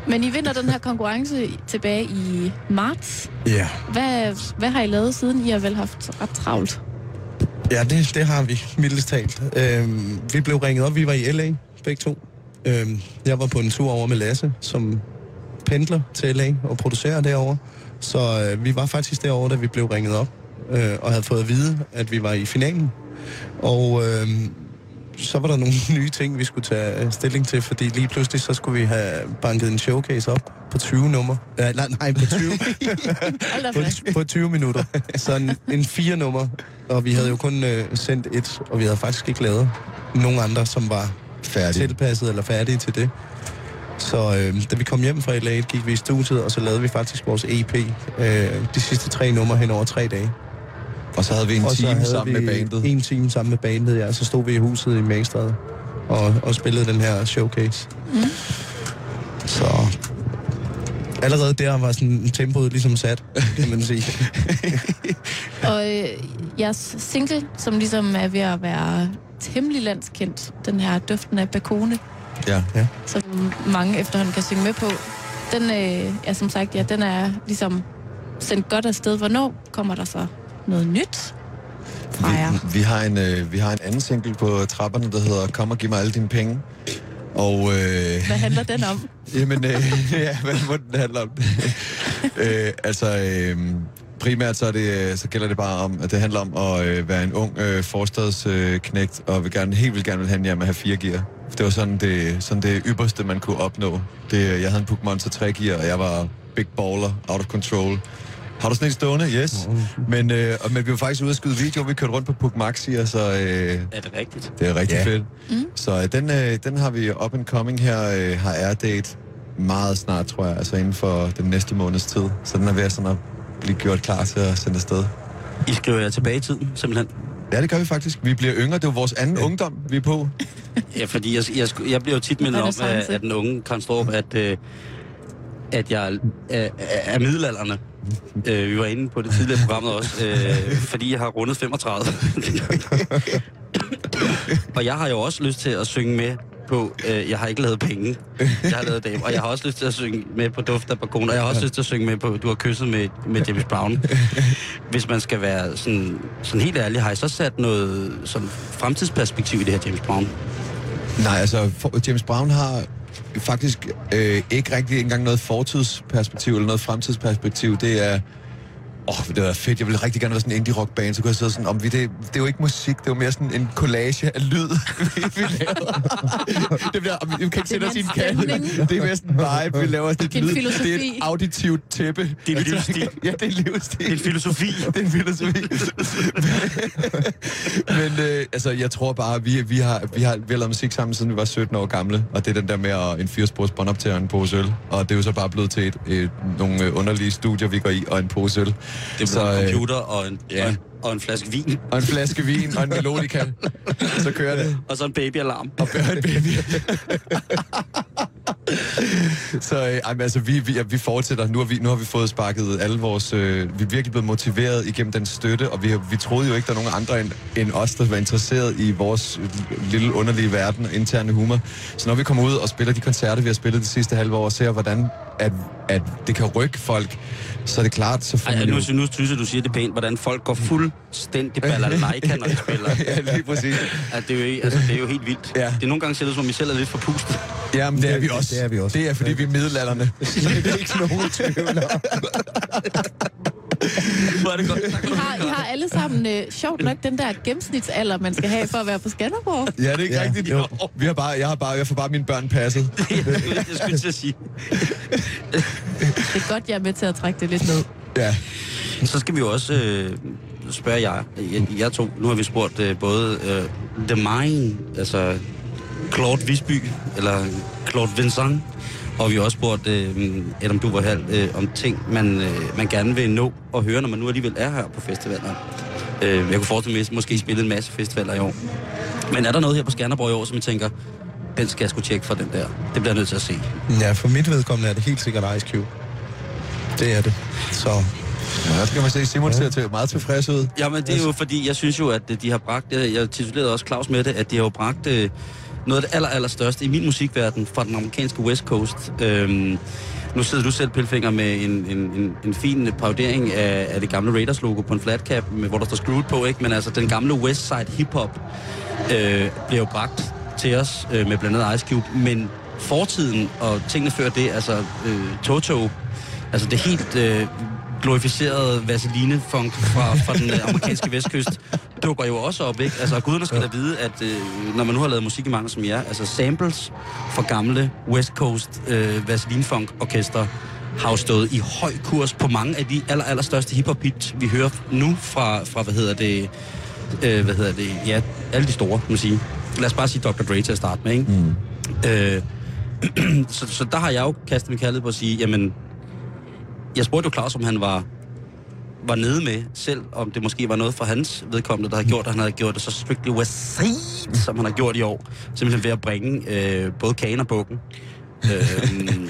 Men I vinder den her konkurrence tilbage i marts. ja. Hvad, hvad har I lavet siden? I har vel haft ret travlt. Ja, det, det har vi, mildest talt. Øhm, vi blev ringet op, vi var i LA, begge to. Øhm, jeg var på en tur over med Lasse, som pendler til LA og producerer derovre. Så øh, vi var faktisk derovre, da vi blev ringet op, øh, og havde fået at vide, at vi var i finalen. Og øh, så var der nogle nye ting, vi skulle tage øh, stilling til, fordi lige pludselig så skulle vi have banket en showcase op på 20 nummer. Ja, nej, nej, på 20. Hold da på, på 20 minutter. Så en, en fire nummer, og vi havde jo kun øh, sendt et, og vi havde faktisk ikke lavet nogen andre, som var Færdig. tilpasset eller færdige til det. Så øh, da vi kom hjem fra LA, gik vi i studiet, og så lavede vi faktisk vores EP øh, de sidste tre numre hen over tre dage. Og så havde vi en og time sammen vi med bandet. En time sammen med bandet, ja. Så stod vi i huset i Magstad og, og spillede den her showcase. Mm. Så allerede der var sådan tempoet ligesom sat, kan man sige. Og øh, jeres single, som ligesom er ved at være temmelig landskendt, den her Duften af Bakone, Ja. som mange efterhånden kan synge med på, den øh, er som sagt, ja, den er ligesom sendt godt afsted. Hvornår kommer der så noget nyt fra jer? Vi, vi, har en, øh, vi har en anden single på trapperne, der hedder Kom og giv mig alle dine penge. Og øh, Hvad handler den om? Jamen, øh, ja, hvad må den handle om? øh, altså, øh, primært så, er det, øh, så gælder det bare om, at det handler om at øh, være en ung øh, forstadsknægt, øh, knægt, og vil gerne, helt vil gerne vil have en hjem at have fire gear. Det var sådan det, sådan det ypperste, man kunne opnå. Det, jeg havde en Puk Monster 3 gear, og jeg var big baller, out of control. Har du sådan en stående? Yes. Men, øh, og, men vi var faktisk ude at skyde video, vi kørte rundt på Puk Maxi, så øh, Er det rigtigt? det er rigtig Ja. fedt. Mm. Så øh, den, øh, den har vi up and coming her, øh, har air date meget snart, tror jeg, altså inden for den næste måneds tid. Så den er ved at, sådan at blive gjort klar til at sende afsted. I skriver jer tilbage i tiden, simpelthen. Ja, det gør vi faktisk. Vi bliver yngre. Det er jo vores anden ja. ungdom, vi er på. Ja, fordi jeg, jeg, jeg bliver jo tit mindet om af, Renaissance. af den unge Konstrup, at, øh, at jeg er, er, er middelalderne. Øh, vi var inde på det tidligere programmet også, øh, fordi jeg har rundet 35. og jeg har jo også lyst til at synge med på, øh, jeg har ikke lavet penge, jeg har lavet dame, og jeg har også lyst til at synge med på Duft af Bakon, og jeg har også lyst til at synge med på, du har kysset med, med James Brown. Hvis man skal være sådan, sådan helt ærlig, har I så sat noget sådan fremtidsperspektiv i det her James Brown? Nej, altså for, James Brown har faktisk øh, ikke rigtig engang noget fortidsperspektiv eller noget fremtidsperspektiv. Det er... Åh, oh, det var fedt. Jeg ville rigtig gerne være sådan en indie-rock-band, så kunne jeg sidde sådan, om vi det, det er jo ikke musik, det er jo mere sådan en collage af lyd, vi, vi laver. det bliver, vi kan ikke sætte os i en kasse. Det er mere sådan en vibe, vi laver sådan et lyd. Det er filosofi. et auditivt tæppe. Det er en livsstil. ja, det er en livsstil. Det er en filosofi. Det er en filosofi. Men øh, altså, jeg tror bare, vi, vi, har, vi, har, vi har lavet musik sammen, siden vi var 17 år gamle. Og det er den der med at en firespors båndoptager og en pose øl. Og det er jo så bare blevet til et, et, nogle øh, underlige studier, vi går i, og en pose øl. Det er Så, en øh, computer og en, ja. og, en, og en flaske vin, Og en flaske vin og en melodika. så kører det. og så en babyalarm. Og en baby. så øh, altså, vi, vi, ja, vi fortsætter. Nu har vi, nu har vi fået sparket alle vores... Øh, vi er virkelig blevet motiveret igennem den støtte, og vi, vi troede jo ikke, der er nogen andre end, end os, der var interesseret i vores øh, lille underlige verden og interne humor. Så når vi kommer ud og spiller de koncerter, vi har spillet de sidste halve år, og ser, hvordan at, at det kan rykke folk, så er det klart, så får Ej, man nu, jo... nu synes jeg, du siger det pænt, hvordan folk går fuldstændig balalaika, når de spiller. ja, lige præcis. At det, er jo, ikke- altså, det er jo helt vildt. Ja. Det er nogle gange ser det ud, som om I selv er lidt forpustet. Ja, men det er Det- vi også. det er vi også. Det er, fordi vi er middelalderne. det er ikke nogen tvivl. Hvor er det godt. I har, I har alle sammen, øh, sjovt nok, den der gennemsnitsalder, man skal have for at være på Skanderborg. Ja, det er ikke Ja, ja, rigtigt. jo. Vi har bare, jeg, har bare, jeg får bare mine børn passet. jeg skulle til at sige. Det er godt, jeg er med til at trække det lidt ned. Ja. Så skal vi jo også øh, spørger jeg, jeg, jeg to. Nu har vi spurgt øh, både øh, The Mine, altså Claude Visby, eller Claude Vincent, og vi har også spurgt øh, Adam Duverhal øh, om ting, man, øh, man gerne vil nå og høre, når man nu alligevel er her på festivaler. Øh, jeg kunne forestille mig, at måske spille en masse festivaler i år. Men er der noget her på Skanderborg i år, som I tænker, den skal jeg sgu tjekke for den der. Det bliver jeg nødt til at se. Ja, for mit vedkommende er det helt sikkert Ice Cube. Det er det. Så Ja, der skal man se, Simon ser til, meget tilfreds ud. Jamen, det er jo fordi, jeg synes jo, at øh, de har bragt, jeg, jeg titulerede også Claus med det, at de har jo bragt øh, noget af det aller, aller største i min musikverden fra den amerikanske West Coast. Øhm, nu sidder du selv, Pilfinger, med en, en, en, en fin parodering af, af det gamle Raiders-logo på en flat cap, med, hvor der står Screwed på, ikke? Men altså, den gamle West Side hip-hop øh, bliver jo bragt til os øh, med blandt andet Ice Cube, men fortiden og tingene før det, altså øh, Toto, altså det helt øh, glorificerede Vaseline-funk fra, fra den øh, amerikanske vestkyst, dukker jo også op, ikke? Altså, guderne skal da vide, at øh, når man nu har lavet musik i mange som jer, altså samples fra gamle West Coast øh, Vaseline-funk-orkester har jo stået i høj kurs på mange af de aller, aller største hiphop hits, vi hører nu fra, fra hvad hedder det, øh, hvad hedder det, ja, alle de store, må sige. Lad os bare sige Dr. Dre til at starte med, ikke? Mm. Øh, så, så der har jeg jo kastet min kærlighed på at sige, jamen, jeg spurgte jo Claus, om han var, var nede med selv, om det måske var noget for hans vedkommende, der havde gjort, at han havde gjort det så strictly West som han har gjort i år. Simpelthen ved at bringe øh, både kagen og bukken. øhm,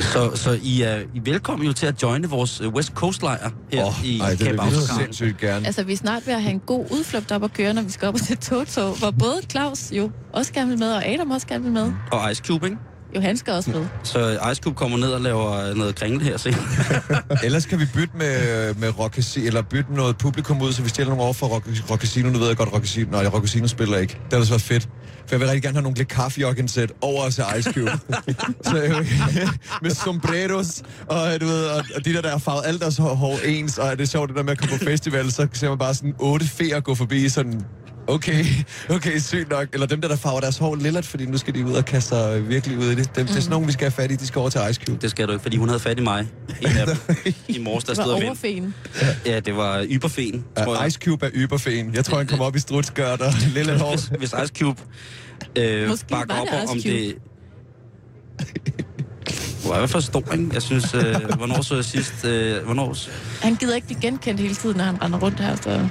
så, så I er, I er velkommen jo til at joine vores øh, West Coast-lejr her Åh, i ej, det Camp vil vi Autocarn. sindssygt gerne. Altså, vi er snart ved at have en god udflugt op at køre, når vi skal op og se Toto, hvor både Claus jo også gerne vil med, og Adam også gerne vil med. Og Ice Cube, ikke? Jo, han skal også med. Så Ice Cube kommer ned og laver noget kringle her senere. Ellers kan vi bytte med, med Rock Casino, eller bytte noget publikum ud, så vi stiller nogle over for Rock, Rock Casino. Nu ved jeg godt, Rock Casino, nej, Rock Casino spiller ikke. Det har været fedt. For jeg vil rigtig gerne have nogle lidt kaffejokkensæt over os af Ice Cube. så jeg, med sombreros, og, du ved, og, og de der, der har farvet alt deres hår, hår ens, og det er sjovt, det der med at komme på festival, så ser man bare sådan otte feer gå forbi, sådan, okay, okay, sygt nok. Eller dem der, der farver deres hår lillet, fordi nu skal de ud og kaste sig virkelig ud i det. Dem, Det er sådan nogen, vi skal have fat i, de skal over til Ice Cube. Det skal du ikke, fordi hun havde fat i mig. En af dem. I morges, der Det stod og vendte. overfen. Ja, det var yberfen, tror Ja, jeg. Ice Cube er yberfen. Jeg tror, han kommer op i strutskørt og lille hår. Hvis, hvis Ice Cube øh, Måske bakker var op det om Cube. det... Hvor er i hvert fald stor, ikke? Jeg synes, øh, hvornår så jeg sidst... Øh, hvornår, Han gider ikke blive genkendt hele tiden, når han render rundt her, så,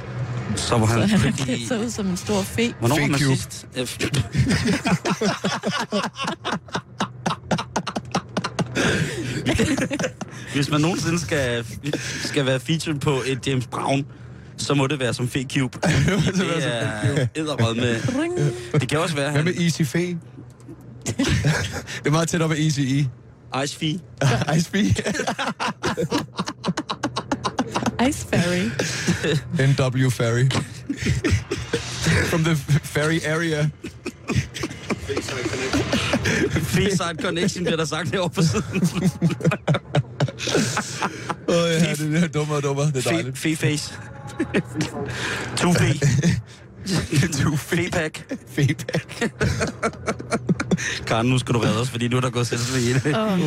så var så han han har pretty... klædt sig ud som en stor fe. Hvornår var man sidst... Hvis man nogensinde skal, skal være featured på et James Brown, så må det være som Fake Cube. Det er edderrød med... Ring. Det kan også være, Hvad han med Easy Fee? det er meget tæt op af Easy E. Ice Fee. Ice Fee. Ice Fairy. NW Ferry. From the ferry area. Face-side connection, bliver der sagt herovre på siden. Åh oh, ja, det er dummere og dummere. Det er dejligt. Fe-face. 2P. 2P-pack. Feedback. Karen, nu skal du redde os, fordi nu er der gået selvsvig i det. Oh.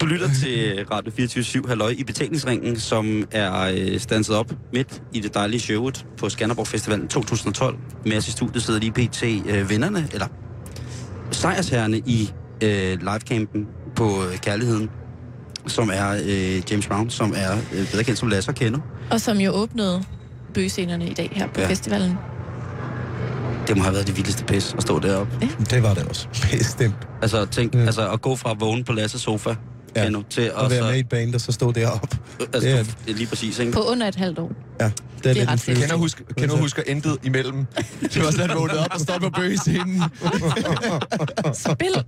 Du lytter til Radio 24 Halløj i betalingsringen, som er øh, stanset op midt i det dejlige showet på Skanderborg Festivalen 2012. Med os i studiet sidder lige pt. Øh, vinderne, eller sejrsherrene i øh, livecampen på øh, Kærligheden, som er øh, James Brown, som er øh, bedre kendt som Lasse og Kendo. Og som jo åbnede bøgescenerne i dag her på ja. festivalen. Det må have været det vildeste pis at stå deroppe. det var det også. Bestemt. Altså, tænk, Ja. altså at gå fra at vågne på Lasses sofa, Ja. Kendo, til at At være så... med i et band, og så stå deroppe. Altså, Det er lige præcis, ikke? På under et halvt år. Ja, det er, Det er lidt ret fedt. Kender husker, kender husker intet imellem. Det var sådan, at op og står på bøge i scenen. Spil!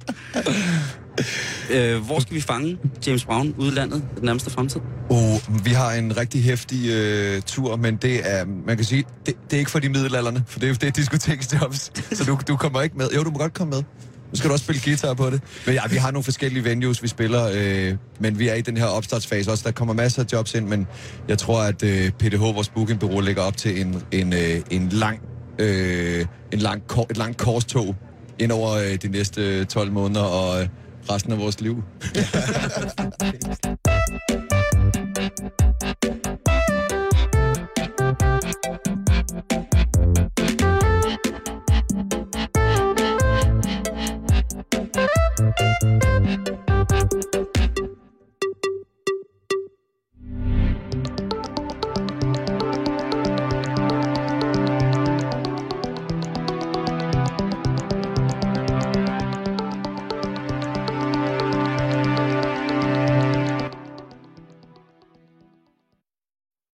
Øh, hvor skal vi fange James Brown ude i landet i den nærmeste fremtid? Oh, vi har en rigtig hæftig øh, tur, men det er, man kan sige, det, det er ikke for de middelalderne, for det er, det er diskoteksjobs, så du, du kommer ikke med. Jo, du må godt komme med. Nu skal du også spille guitar på det. Men ja, vi har nogle forskellige venues, vi spiller, øh, men vi er i den her opstartsfase også. Der kommer masser af jobs ind, men jeg tror, at øh, PDH, vores bookingbureau, lægger op til en, en, øh, en lang, øh, en lang, kor- et langt korstog ind over øh, de næste 12 måneder og øh, resten af vores liv.